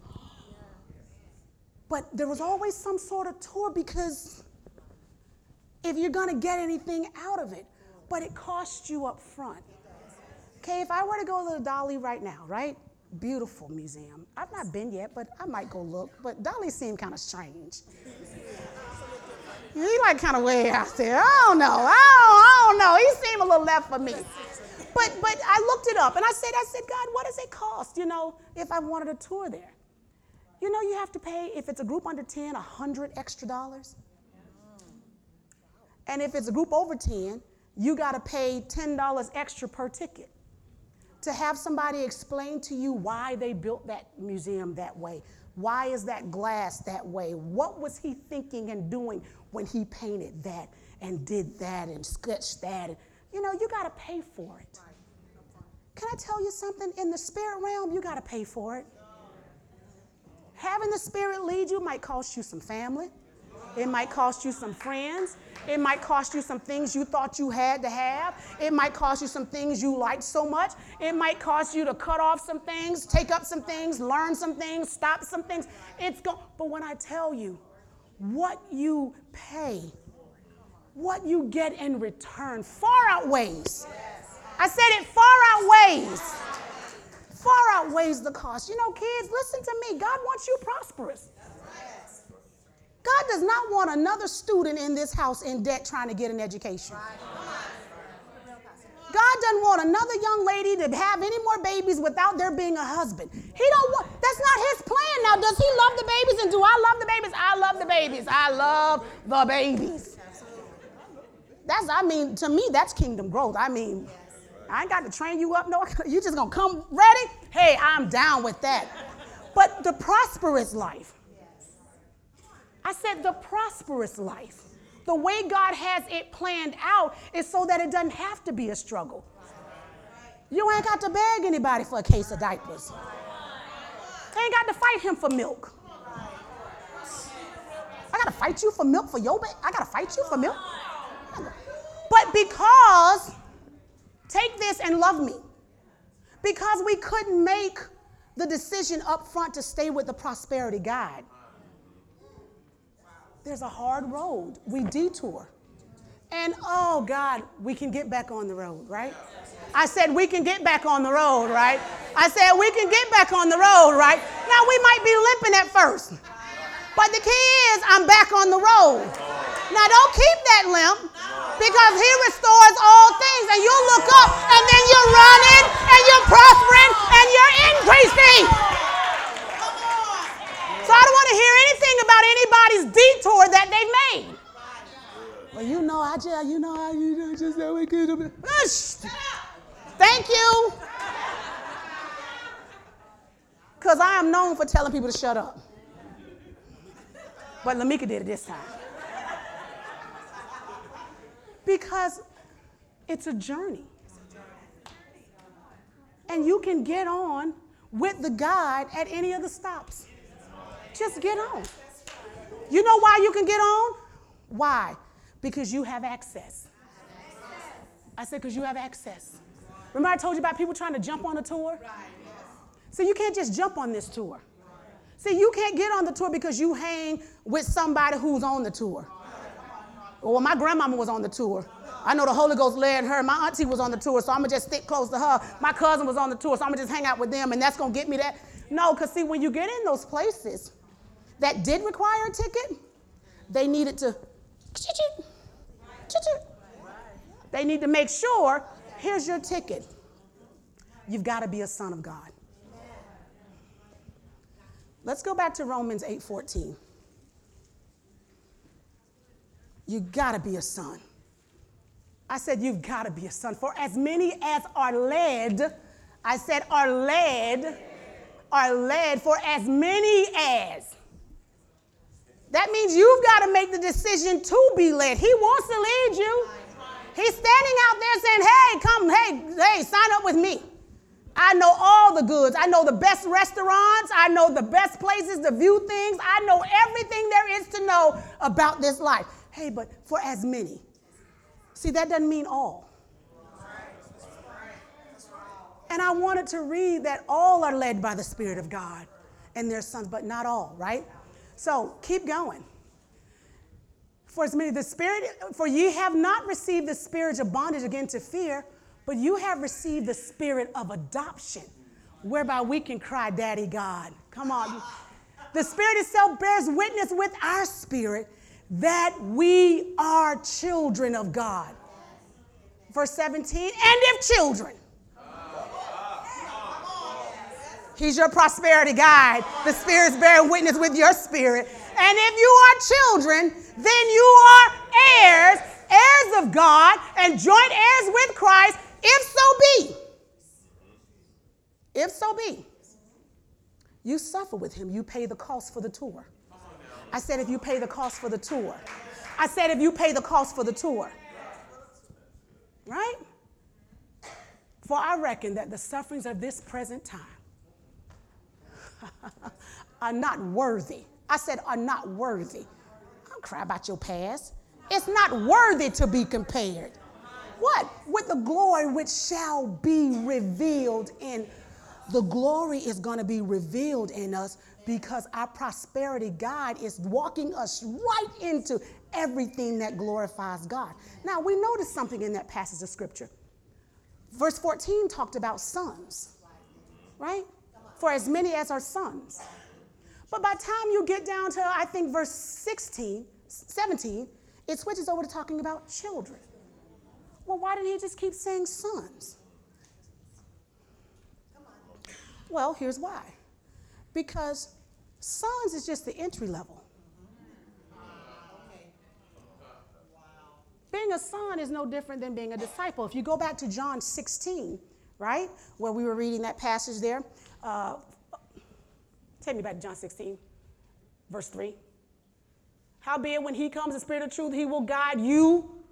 But there was always some sort of tour because if you're going to get anything out of it, but it costs you up front. Okay, if I were to go to the Dalí right now, right? Beautiful museum. I've not been yet, but I might go look. But Dalí seemed kind of strange. He like kind of way out there. I don't know. I don't, I don't know. He seemed a little left for me. But but I looked it up and I said, I said, God, what does it cost? You know, if I wanted a tour there. You know, you have to pay if it's a group under 10, a hundred extra dollars. And if it's a group over 10, you got to pay $10 extra per ticket to have somebody explain to you why they built that museum that way. Why is that glass that way? What was he thinking and doing when he painted that and did that and sketched that? You know, you got to pay for it. Can I tell you something? In the spirit realm, you got to pay for it. Having the spirit lead you might cost you some family. It might cost you some friends. It might cost you some things you thought you had to have. It might cost you some things you liked so much. It might cost you to cut off some things, take up some things, learn some things, stop some things. It's go- but when I tell you what you pay, what you get in return far outweighs. I said it far outweighs. Far outweighs the cost. You know, kids, listen to me. God wants you prosperous. God does not want another student in this house in debt trying to get an education. God doesn't want another young lady to have any more babies without there being a husband. He don't want that's not his plan. Now, does he love the babies and do I love the babies? I love the babies. I love the babies. That's I mean, to me, that's kingdom growth. I mean, I ain't got to train you up. No, you just gonna come ready. Hey, I'm down with that. But the prosperous life. I said the prosperous life. The way God has it planned out is so that it doesn't have to be a struggle. You ain't got to beg anybody for a case of diapers. Ain't got to fight him for milk. I gotta fight you for milk for your baby. I gotta fight you for milk. But because, take this and love me, because we couldn't make the decision up front to stay with the prosperity guide there's a hard road. We detour. And oh God, we can get back on the road, right? I said we can get back on the road, right? I said we can get back on the road, right? Now we might be limping at first. But the key is I'm back on the road. Now don't keep that limp because he restores all things and you'll look up and then you're running and you're prospering and you're increasing. So I don't want to hear anything about anybody's detour that they've made. Well, you know, I just, you know, I you know, just that we could have Thank you. Because I am known for telling people to shut up. But Lamika did it this time. Because it's a journey. And you can get on with the guide at any of the stops. Just get on. You know why you can get on? Why? Because you have access. I said, because you have access. Remember, I told you about people trying to jump on a tour? So you can't just jump on this tour. See, you can't get on the tour because you hang with somebody who's on the tour. Well, my grandmama was on the tour. I know the Holy Ghost led her. My auntie was on the tour, so I'm gonna just stick close to her. My cousin was on the tour, so I'm gonna just hang out with them, and that's gonna get me that. No, because see, when you get in those places that did require a ticket, they needed to. They need to make sure here's your ticket. You've got to be a son of God. Let's go back to Romans 8:14. You got to be a son. I said you've got to be a son. For as many as are led, I said are led, are led for as many as. That means you've got to make the decision to be led. He wants to lead you. He's standing out there saying, "Hey, come, hey, hey, sign up with me." I know all the goods. I know the best restaurants. I know the best places to view things. I know everything there is to know about this life. Hey, but for as many. See, that doesn't mean all. And I wanted to read that all are led by the Spirit of God and their sons, but not all, right? So keep going. For as many, the Spirit, for ye have not received the spirit of bondage again to fear, but you have received the spirit of adoption, whereby we can cry, Daddy God. Come on. The Spirit itself bears witness with our spirit that we are children of God. Verse 17, and if children, He's your prosperity guide. The Spirit's bearing witness with your spirit. And if you are children, then you are heirs, heirs of God, and joint heirs with Christ, if so be, if so be, you suffer with him, you pay the cost for the tour. I said, if you pay the cost for the tour. I said, if you pay the cost for the tour. Right? For I reckon that the sufferings of this present time are not worthy. I said, are not worthy. Don't cry about your past. It's not worthy to be compared what? With the glory which shall be revealed in the glory is going to be revealed in us because our prosperity guide is walking us right into everything that glorifies God. Now, we notice something in that passage of scripture. Verse 14 talked about sons, right? For as many as are sons. But by the time you get down to, I think, verse 16, 17, it switches over to talking about children. Well, why didn't he just keep saying sons? Well, here's why. Because sons is just the entry level. Being a son is no different than being a disciple. If you go back to John 16, right, where we were reading that passage there, uh, take me back to John 16, verse 3. Howbeit, when he comes, the Spirit of truth, he will guide you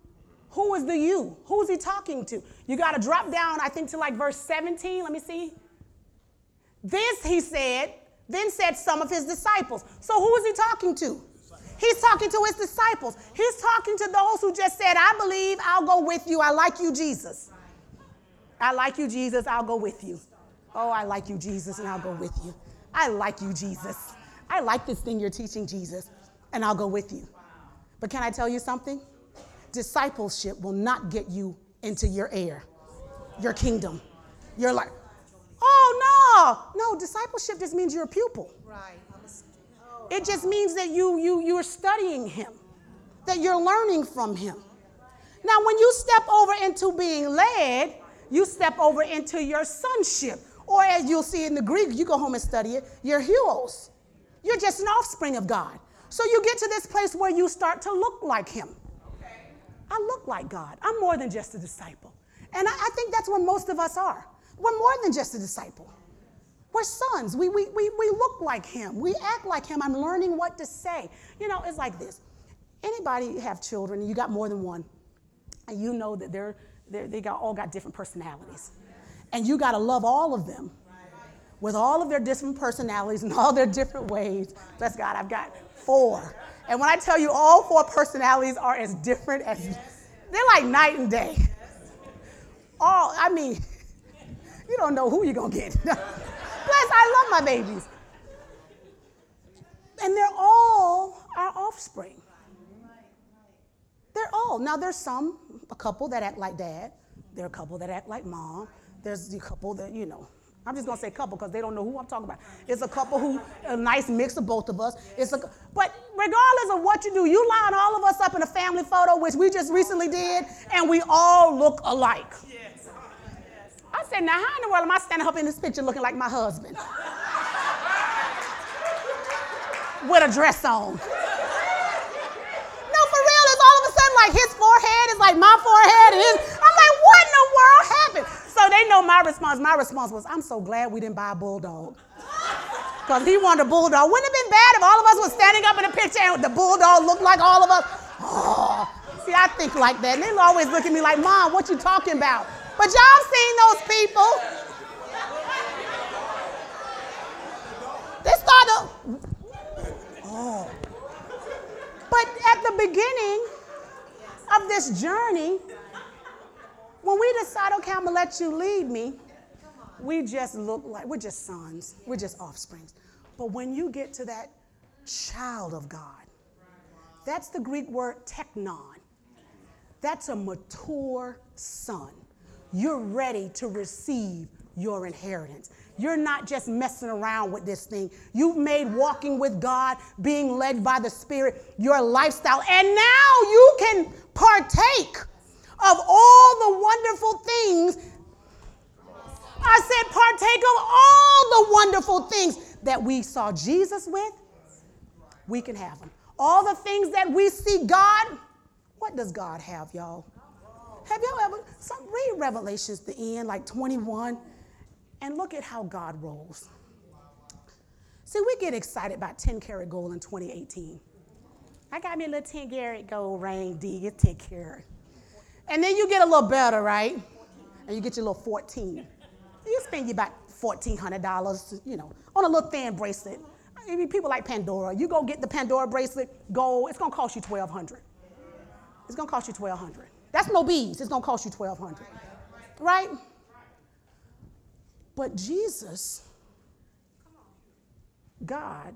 who is the you? Who's he talking to? You got to drop down, I think, to like verse 17. Let me see. This, he said, then said some of his disciples. So who is he talking to? He's talking to his disciples. He's talking to those who just said, I believe, I'll go with you. I like you, Jesus. I like you, Jesus. I'll go with you. Oh, I like you, Jesus, and I'll go with you. I like you, Jesus. I like this thing you're teaching, Jesus, and I'll go with you. But can I tell you something? Discipleship will not get you into your heir, your kingdom. You're like, oh no, no, discipleship just means you're a pupil. Right. I'm a st- It just means that you you you're studying him, that you're learning from him. Now, when you step over into being led, you step over into your sonship. Or as you'll see in the Greek, you go home and study it, you're huios. You're just an offspring of God. So you get to this place where you start to look like him. I look like God. I'm more than just a disciple. And I, I think that's where most of us are. We're more than just a disciple. We're sons. We, we, we, we look like him. We act like him. I'm learning what to say. You know, it's like this. Anybody have children, you got more than one, and you know that they're, they're, they got, all got different personalities. And you got to love all of them with all of their different personalities and all their different ways. Bless God, I've got four. And when I tell you all four personalities are as different as, they're like night and day. All, I mean, you don't know who you're going to get. Plus, I love my babies. And they're all our offspring. They're all. Now, there's some, a couple that act like dad. There are a couple that act like mom. There's a couple that, you know, I'm just gonna say couple because they don't know who I'm talking about. It's a couple who, a nice mix of both of us. It's a, but regardless of what you do, you line all of us up in a family photo, which we just recently did, and we all look alike. I said, now how in the world am I standing up in this picture looking like my husband? With a dress on. No, for real, it's all of a sudden like his forehead is like my forehead. And his, I'm like, what in the world happened? So they know my response. My response was, I'm so glad we didn't buy a bulldog. Because he wanted a bulldog. Wouldn't have been bad if all of us were standing up in a picture and the bulldog looked like all of us? Oh, see, I think like that. And they always look at me like, Mom, what you talking about? But y'all seen those people. They started. Oh. But at the beginning of this journey, when we decide, okay, I'm gonna let you lead me, we just look like we're just sons, we're just offsprings. But when you get to that child of God, that's the Greek word teknon. That's a mature son. You're ready to receive your inheritance. You're not just messing around with this thing. You've made walking with God, being led by the Spirit, your lifestyle. And now you can partake of all the wonderful things. I said, partake of all the wonderful things that we saw Jesus with. We can have them. All the things that we see God, what does God have, y'all? Have y'all ever some read Revelations the end, like 21, and look at how God rolls. See, we get excited about 10 karat gold in 2018. I got me a little 10 karat gold ring, D, it's 10 karat. And then you get a little better, right? And you get your little 14. You spend you about $1,400, you know, on a little thin bracelet. I mean, people like Pandora. You go get the Pandora bracelet, gold, it's gonna cost you 1200 It's gonna cost you 1200 That's no beads, it's gonna cost you 1200 Right? But Jesus, God,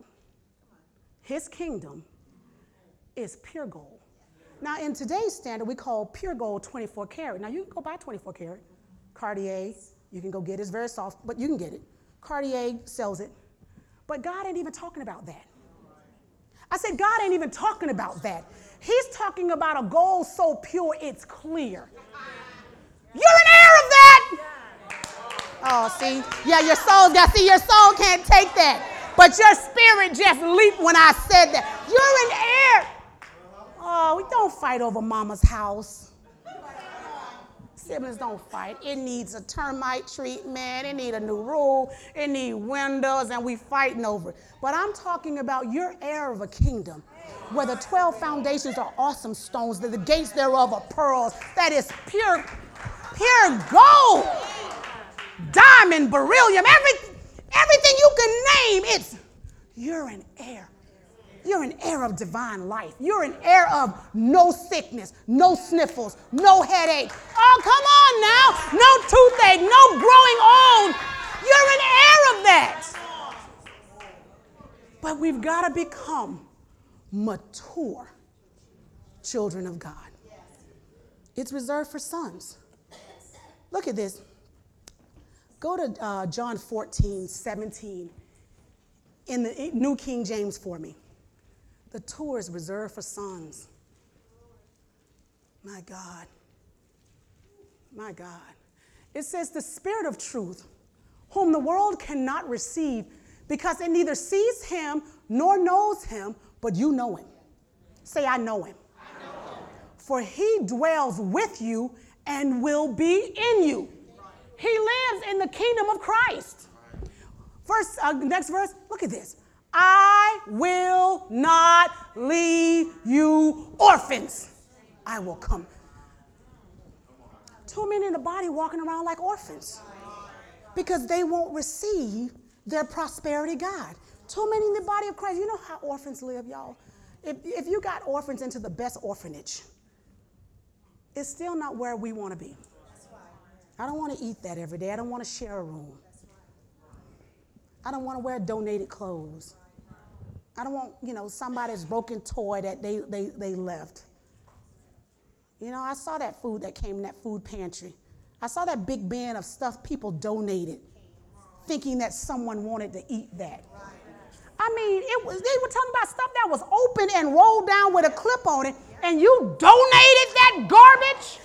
His kingdom is pure gold. Now, in today's standard, we call pure gold 24 karat. Now, you can go buy 24 karat. Cartier, you can go get it. It's very soft, but you can get it. Cartier sells it. But God ain't even talking about that. I said, God ain't even talking about that. He's talking about a gold so pure it's clear. You're an heir of that. Oh, see? Yeah, your soul got, see, your soul can't take that. But your spirit just leaped when I said that. You're an heir. Oh, we don't fight over mama's house. Siblings don't fight. It needs a termite treatment. It need a new rule. It need windows, and we fighting over it. But I'm talking about you're heir of a kingdom where the 12 foundations are awesome stones, that the gates thereof are pearls. That is pure, pure gold, diamond, beryllium, every, everything you can name. It's you're an heir. You're an heir of divine life. You're an heir of no sickness, no sniffles, no headache. Oh, come on now. No toothache, no growing old. You're an heir of that. But we've got to become mature children of God. It's reserved for sons. Look at this. Go to uh, John 14, 17 in the New King James for me. The tour is reserved for sons. My God. My God. It says, The Spirit of truth, whom the world cannot receive because it neither sees him nor knows him, but you know him. Say, I know him. I know him. For he dwells with you and will be in you. He lives in the kingdom of Christ. First, uh, next verse, look at this. I will not leave you orphans. I will come. Too many in the body walking around like orphans because they won't receive their prosperity God. Too many in the body of Christ. You know how orphans live, y'all? If, if you got orphans into the best orphanage, it's still not where we want to be. I don't want to eat that every day. I don't want to share a room. I don't want to wear donated clothes. I don't want, you know, somebody's broken toy that they, they, they left. You know, I saw that food that came in that food pantry. I saw that big bin of stuff people donated, thinking that someone wanted to eat that. I mean, it was, they were talking about stuff that was open and rolled down with a clip on it, and you donated that garbage?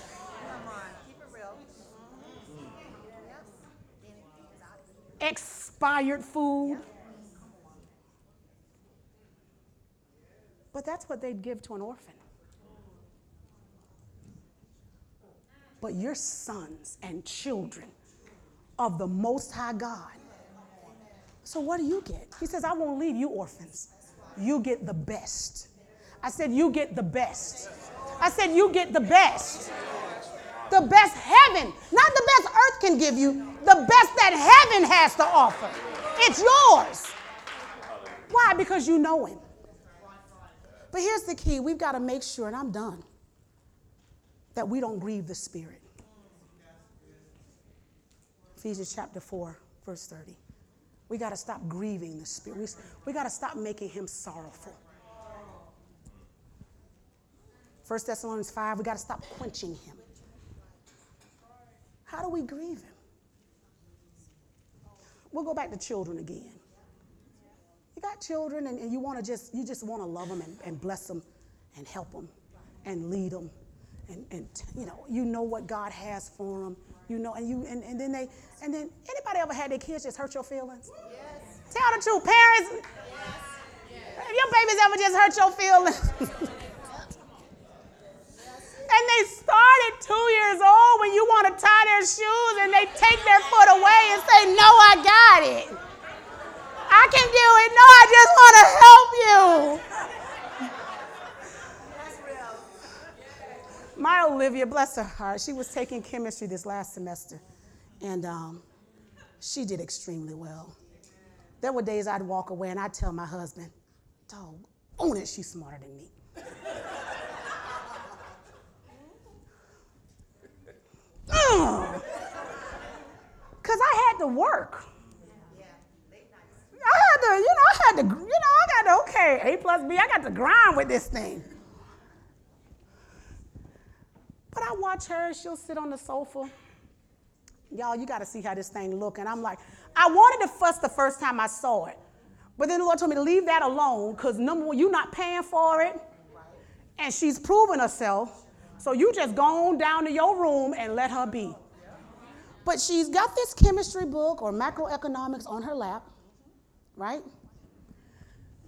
Expired food. But that's what they'd give to an orphan. But you're sons and children of the Most High God. So what do you get? He says, I won't leave you orphans. You get the best. I said, You get the best. I said, You get the best. The best heaven, not the best earth can give you, the best that heaven has to offer. It's yours. Why? Because you know Him. But here's the key we've got to make sure, and I'm done, that we don't grieve the Spirit. Ephesians chapter 4, verse 30. We got to stop grieving the Spirit. We, we got to stop making Him sorrowful. 1 Thessalonians 5, we got to stop quenching Him. How do we grieve Him? We'll go back to children again. You got children and, and you want to just, you just want to love them and, and bless them and help them and lead them and, and you know, you know what God has for them. You know, and you and, and then they and then anybody ever had their kids just hurt your feelings? Yes. Tell the truth, parents. Yes. Yes. If your babies ever just hurt your feelings. and they started two years old when you want to tie their shoes and they take their foot away and say, No, I got it. I can do it. No, I just want to help you. My Olivia, bless her heart, she was taking chemistry this last semester, and um, she did extremely well. There were days I'd walk away and I'd tell my husband, dog, own it, she's smarter than me. Because I had to work. I had to, you know, I had to, you know, I got to, okay, A plus B, I got to grind with this thing. But I watch her, she'll sit on the sofa. Y'all, you got to see how this thing look. And I'm like, I wanted to fuss the first time I saw it. But then the Lord told me to leave that alone because number one, you're not paying for it. And she's proven herself. So you just go on down to your room and let her be. But she's got this chemistry book or macroeconomics on her lap, right?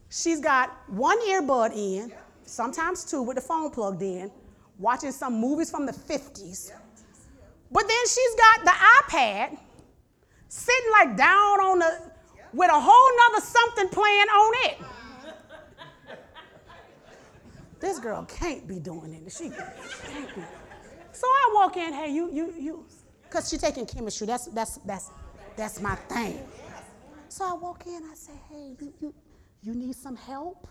She's got one earbud in, sometimes two with the phone plugged in, watching some movies from the 50s. But then she's got the iPad sitting like down on the, with a whole nother something playing on it. This girl can't be doing it. She can't be. So I walk in, hey, you, you, you, because she's taking chemistry. That's, that's, that's, that's my thing. So I walk in, I say, hey, you, you, you need some help?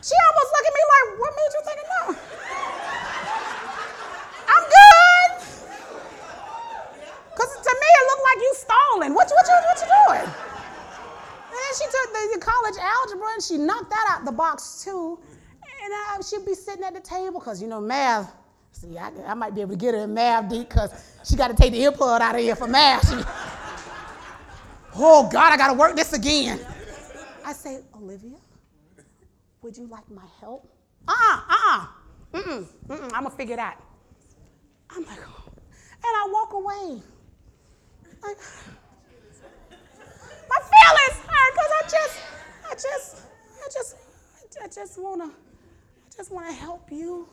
She almost looked at me like, what made you think of no? I'm good. Because to me, it looked like you stalling. What, what, you, what you doing? And then she took the, the college algebra and she knocked that out the box too. And I, she'd be sitting at the table because, you know, math. See, I, I might be able to get her in math deep because she got to take the earplug out of here for math. She, oh, God, I got to work this again. I say, Olivia, would you like my help? Uh-uh, uh-uh. Mm-mm, mm-mm, I'm going to figure it out. I'm like, oh. and I walk away. Like, my feelings hurt because I just, I just, I just, I just wanna, I just wanna help you.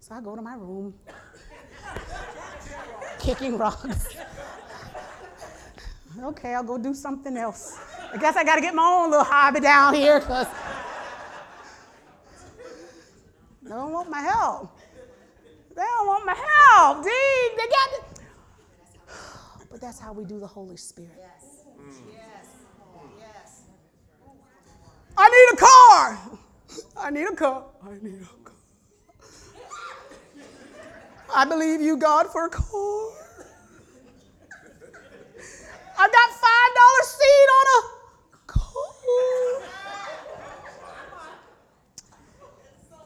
So I go to my room, kicking rocks. okay, I'll go do something else. I guess I gotta get my own little hobby down here because they don't want my help. They don't want my help, D. They got it. But that's how we do the Holy Spirit. Yes. Yes. Yes. I need a car. I need a car. I need a car. I believe you, God, for a car. I got five dollar seed on a.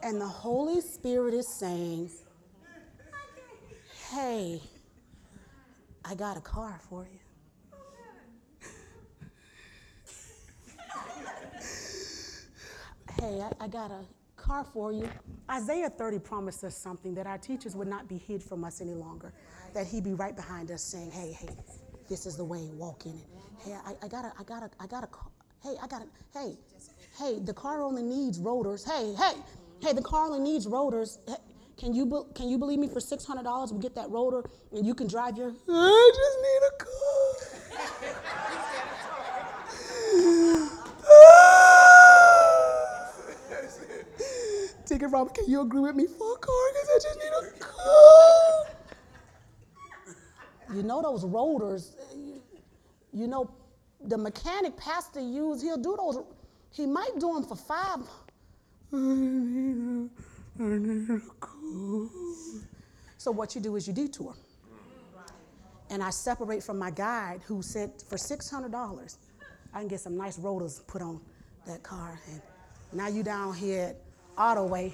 And the Holy Spirit is saying, Hey, I got a car for you. Hey, I, I got a car for you. Isaiah 30 promised us something that our teachers would not be hid from us any longer, that he'd be right behind us saying, Hey, hey, this is the way, walk in it. Hey, I, I got a, I got a, I gotta. Hey, I gotta. hey, hey, the car only needs rotors. Hey, hey, hey, the car only needs rotors. Hey, can you, be- can you believe me for $600 we get that rotor and you can drive your, I just need a car. Ticket Robert, can you agree with me a car? Because I just need a car. You know those rotors, you know, the mechanic pastor use, he'll do those, he might do them for five. So what you do is you detour. And I separate from my guide who said for $600, I can get some nice rotors put on that car. And now you down here at Autoway.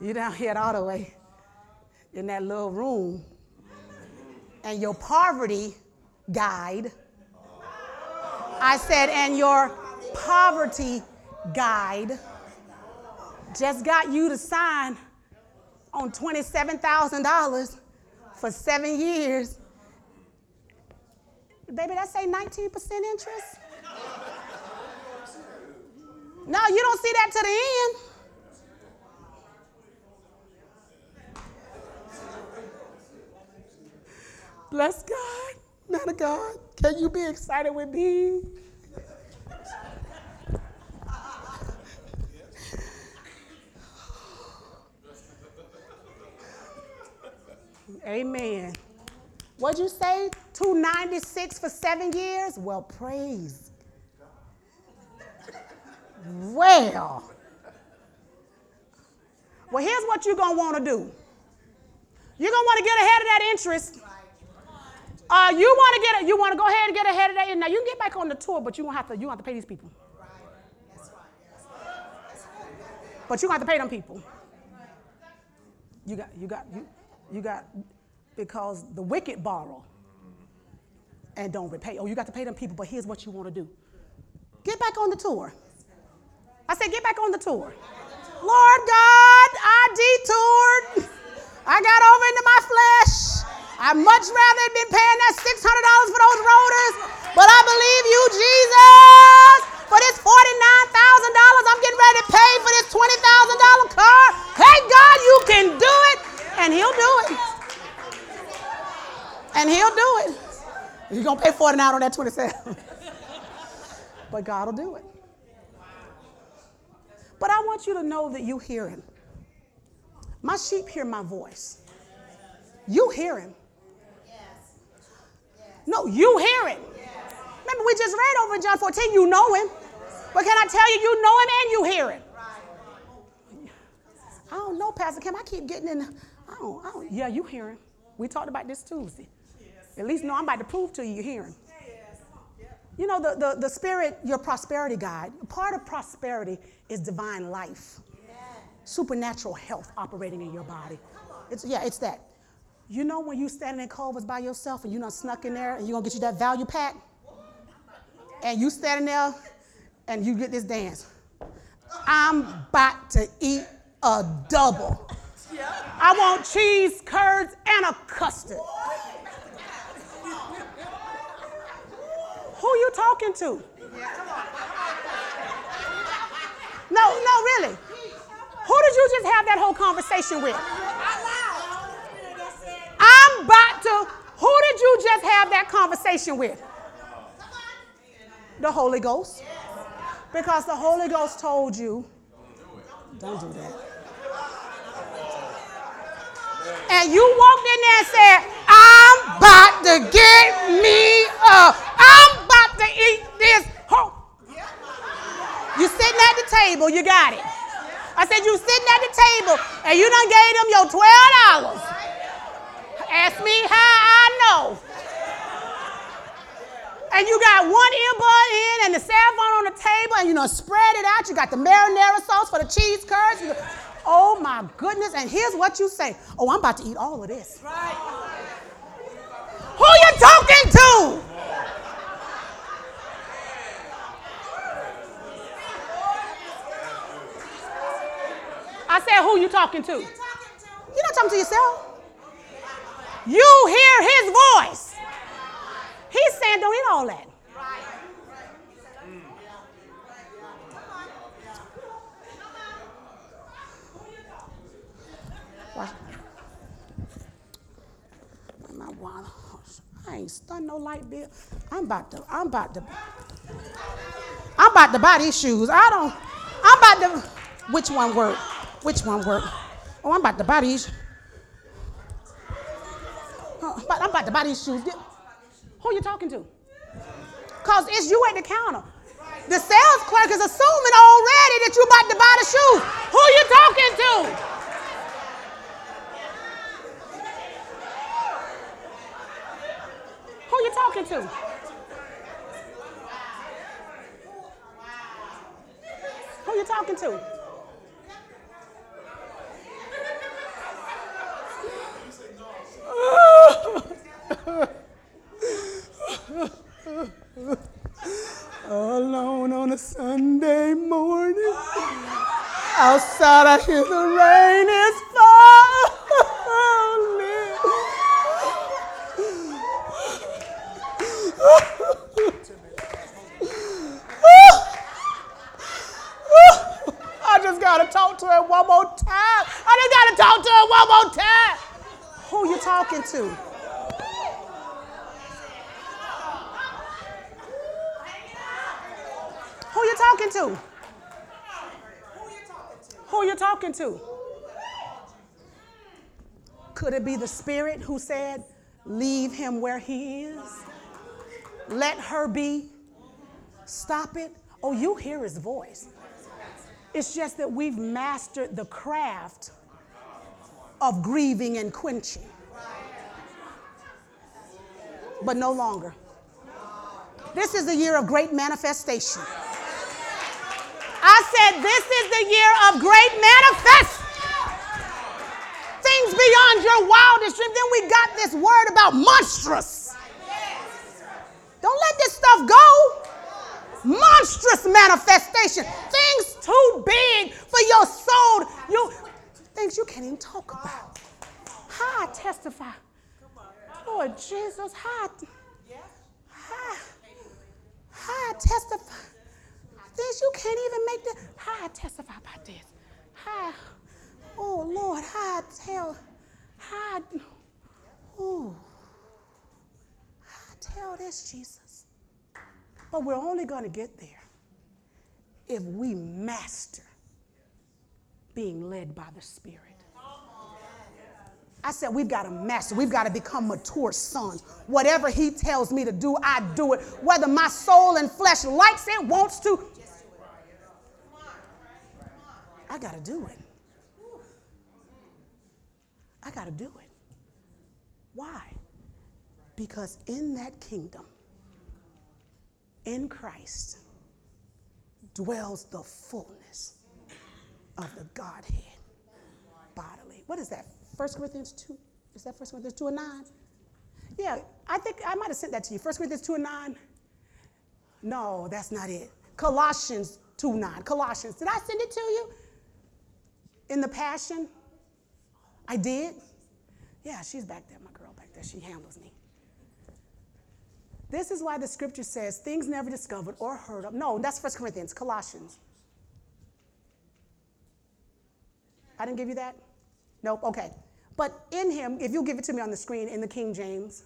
You down here at Autoway in that little room. And your poverty guide, I said, and your poverty guide just got you to sign on $27,000 for seven years. Baby, that say 19% interest? No, you don't see that to the end. Bless God, man of God. Can you be excited with me? Amen. What'd you say? 296 for seven years? Well, praise. Well. Well, here's what you're going to want to do. You're going to want to get ahead of that interest. Uh, you want to get it? you want to go ahead and get ahead of that. Now you can get back on the tour, but you won't have to you have to pay these people. But you have to pay them people. You got you got you you got because the wicked borrow and don't repay. Oh, you got to pay them people, but here's what you want to do. Get back on the tour. I said, get back on the tour. Lord God, I detoured. I got over into my flesh. I'd much rather have been paying that $600 for those rotors, but I believe you, Jesus, for this $49,000 I'm getting ready to pay for this $20,000 car. Hey, God, you can do it, and He'll do it. And He'll do it. You're going to pay 49 on that 27. but God will do it. But I want you to know that you hear Him. My sheep hear my voice. You hear Him. No, you hear it. Remember, we just read over in John 14, you know him. But can I tell you, you know him and you hear him? I don't know, Pastor Kim. I keep getting in. I don't, I don't. Yeah, you hear him. We talked about this Tuesday. At least no, I'm about to prove to you you hear him. You know, the, the, the spirit, your prosperity guide, part of prosperity is divine life, supernatural health operating in your body. It's, yeah, it's that. You know when you standing in Culver's by yourself and you done snuck in there and you gonna get you that value pack? And you standing there and you get this dance. I'm about to eat a double. I want cheese, curds, and a custard. Who you talking to? No, no, really. Who did you just have that whole conversation with? I'm about to. Who did you just have that conversation with? The Holy Ghost. Because the Holy Ghost told you, don't do that. And you walked in there and said, I'm about to get me a, I'm about to eat this whole. You sitting at the table, you got it. I said, you sitting at the table and you done gave them your $12. Ask me how I know. And you got one earbud in and the cell phone on the table and you know spread it out. You got the marinara sauce for the cheese curds. You- oh my goodness. And here's what you say. Oh, I'm about to eat all of this. Right. Who you talking to? I said, who you talking to? You're not talking to yourself. You hear his voice. He's saying, don't eat all that. Watch. My. I ain't stunned no light bill. I'm about to, I'm about to, I'm about to buy these shoes. I don't, I'm about to, which one work? Which one work? Oh, I'm about to buy these. I'm about- I'm about to buy these shoes. Who you talking to? Cause it's you at the counter. The sales clerk is assuming already that you're about to buy the shoes. Who you talking to? Who you talking to? Who you talking to? Alone on a Sunday morning. Outside, I hear the rain is falling. I just gotta talk to her one more time. I just gotta talk to her one more time. Who you talking to? Who you talking to? Who you talking to? Could it be the spirit who said, Leave him where he is? Let her be. Stop it. Oh, you hear his voice. It's just that we've mastered the craft of grieving and quenching. But no longer. This is the year of great manifestation. I said, This is the year of great manifest. Things beyond your wildest dream. Then we got this word about monstrous. Don't let this stuff go. Monstrous manifestation. Things too big for your soul. You things you can't even talk about. How I testify. Lord Jesus, how I, how, how I testify. Things you can't even make the how I testify about this. How oh Lord, how I tell, how I, oh, how I tell this, Jesus. But we're only going to get there if we master being led by the Spirit. I said, we've got to master. We've got to become mature sons. Whatever He tells me to do, I do it. Whether my soul and flesh likes it, wants to, I got to do it. I got to do it. Why? Because in that kingdom, in Christ dwells the fullness of the Godhead bodily. What is that? 1 Corinthians 2? Is that 1 Corinthians 2 and 9? Yeah, I think I might have sent that to you. 1 Corinthians 2 and 9? No, that's not it. Colossians 2 9. Colossians. Did I send it to you? In the Passion? I did? Yeah, she's back there, my girl back there. She handles me. This is why the scripture says things never discovered or heard of. No, that's 1 Corinthians, Colossians. I didn't give you that? Nope, okay. But in him, if you'll give it to me on the screen in the King James,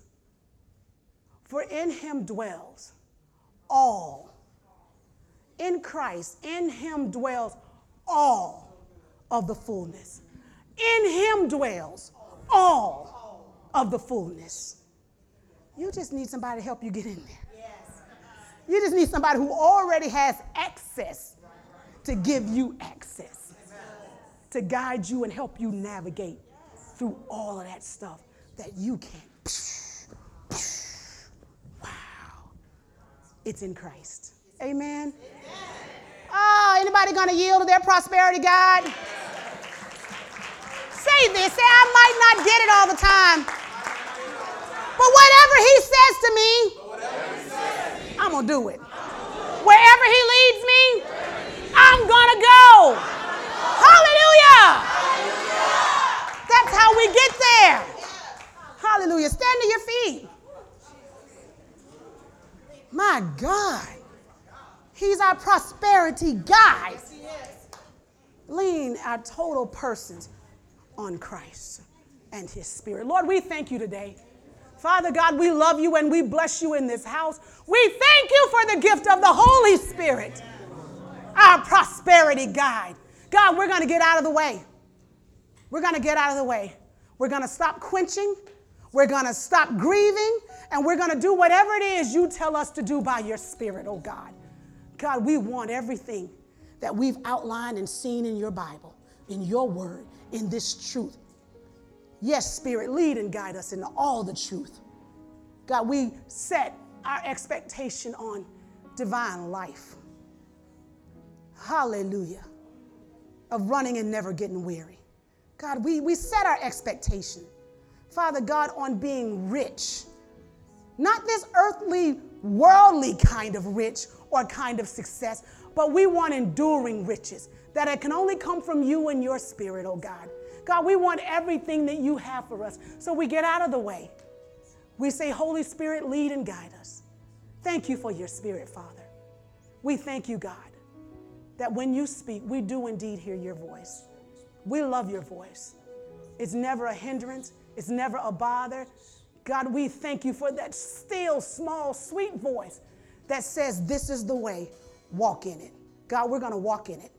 for in him dwells all. In Christ, in him dwells all of the fullness. In him dwells all of the fullness. You just need somebody to help you get in there. You just need somebody who already has access to give you access, to guide you and help you navigate through all of that stuff that you can't. Wow. It's in Christ. Amen. Oh, anybody gonna yield to their prosperity God? Say this. Say, I might not get it all the time. But whatever he says to me, I'm gonna do it. Wherever he leads me, I'm gonna go. Hallelujah. That's how we get there. Hallelujah. Stand to your feet. My God. He's our prosperity guide. Lean our total persons on Christ and his spirit. Lord, we thank you today. Father God, we love you and we bless you in this house. We thank you for the gift of the Holy Spirit, our prosperity guide. God, we're going to get out of the way. We're going to get out of the way. We're going to stop quenching. We're going to stop grieving. And we're going to do whatever it is you tell us to do by your Spirit, oh God. God, we want everything that we've outlined and seen in your Bible, in your word, in this truth. Yes, Spirit, lead and guide us into all the truth. God, we set our expectation on divine life. Hallelujah. Of running and never getting weary. God, we, we set our expectation, Father God, on being rich. Not this earthly, worldly kind of rich or kind of success, but we want enduring riches that it can only come from you and your spirit, oh God. God, we want everything that you have for us. So we get out of the way. We say, Holy Spirit, lead and guide us. Thank you for your spirit, Father. We thank you, God, that when you speak, we do indeed hear your voice. We love your voice. It's never a hindrance, it's never a bother. God, we thank you for that still, small, sweet voice that says, This is the way, walk in it. God, we're going to walk in it.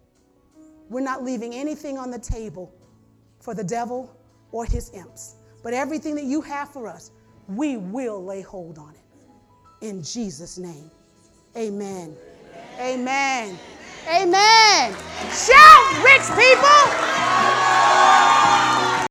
We're not leaving anything on the table for the devil or his imps. But everything that you have for us, we will lay hold on it. In Jesus' name. Amen. Amen. Amen. Amen. Shout, rich people.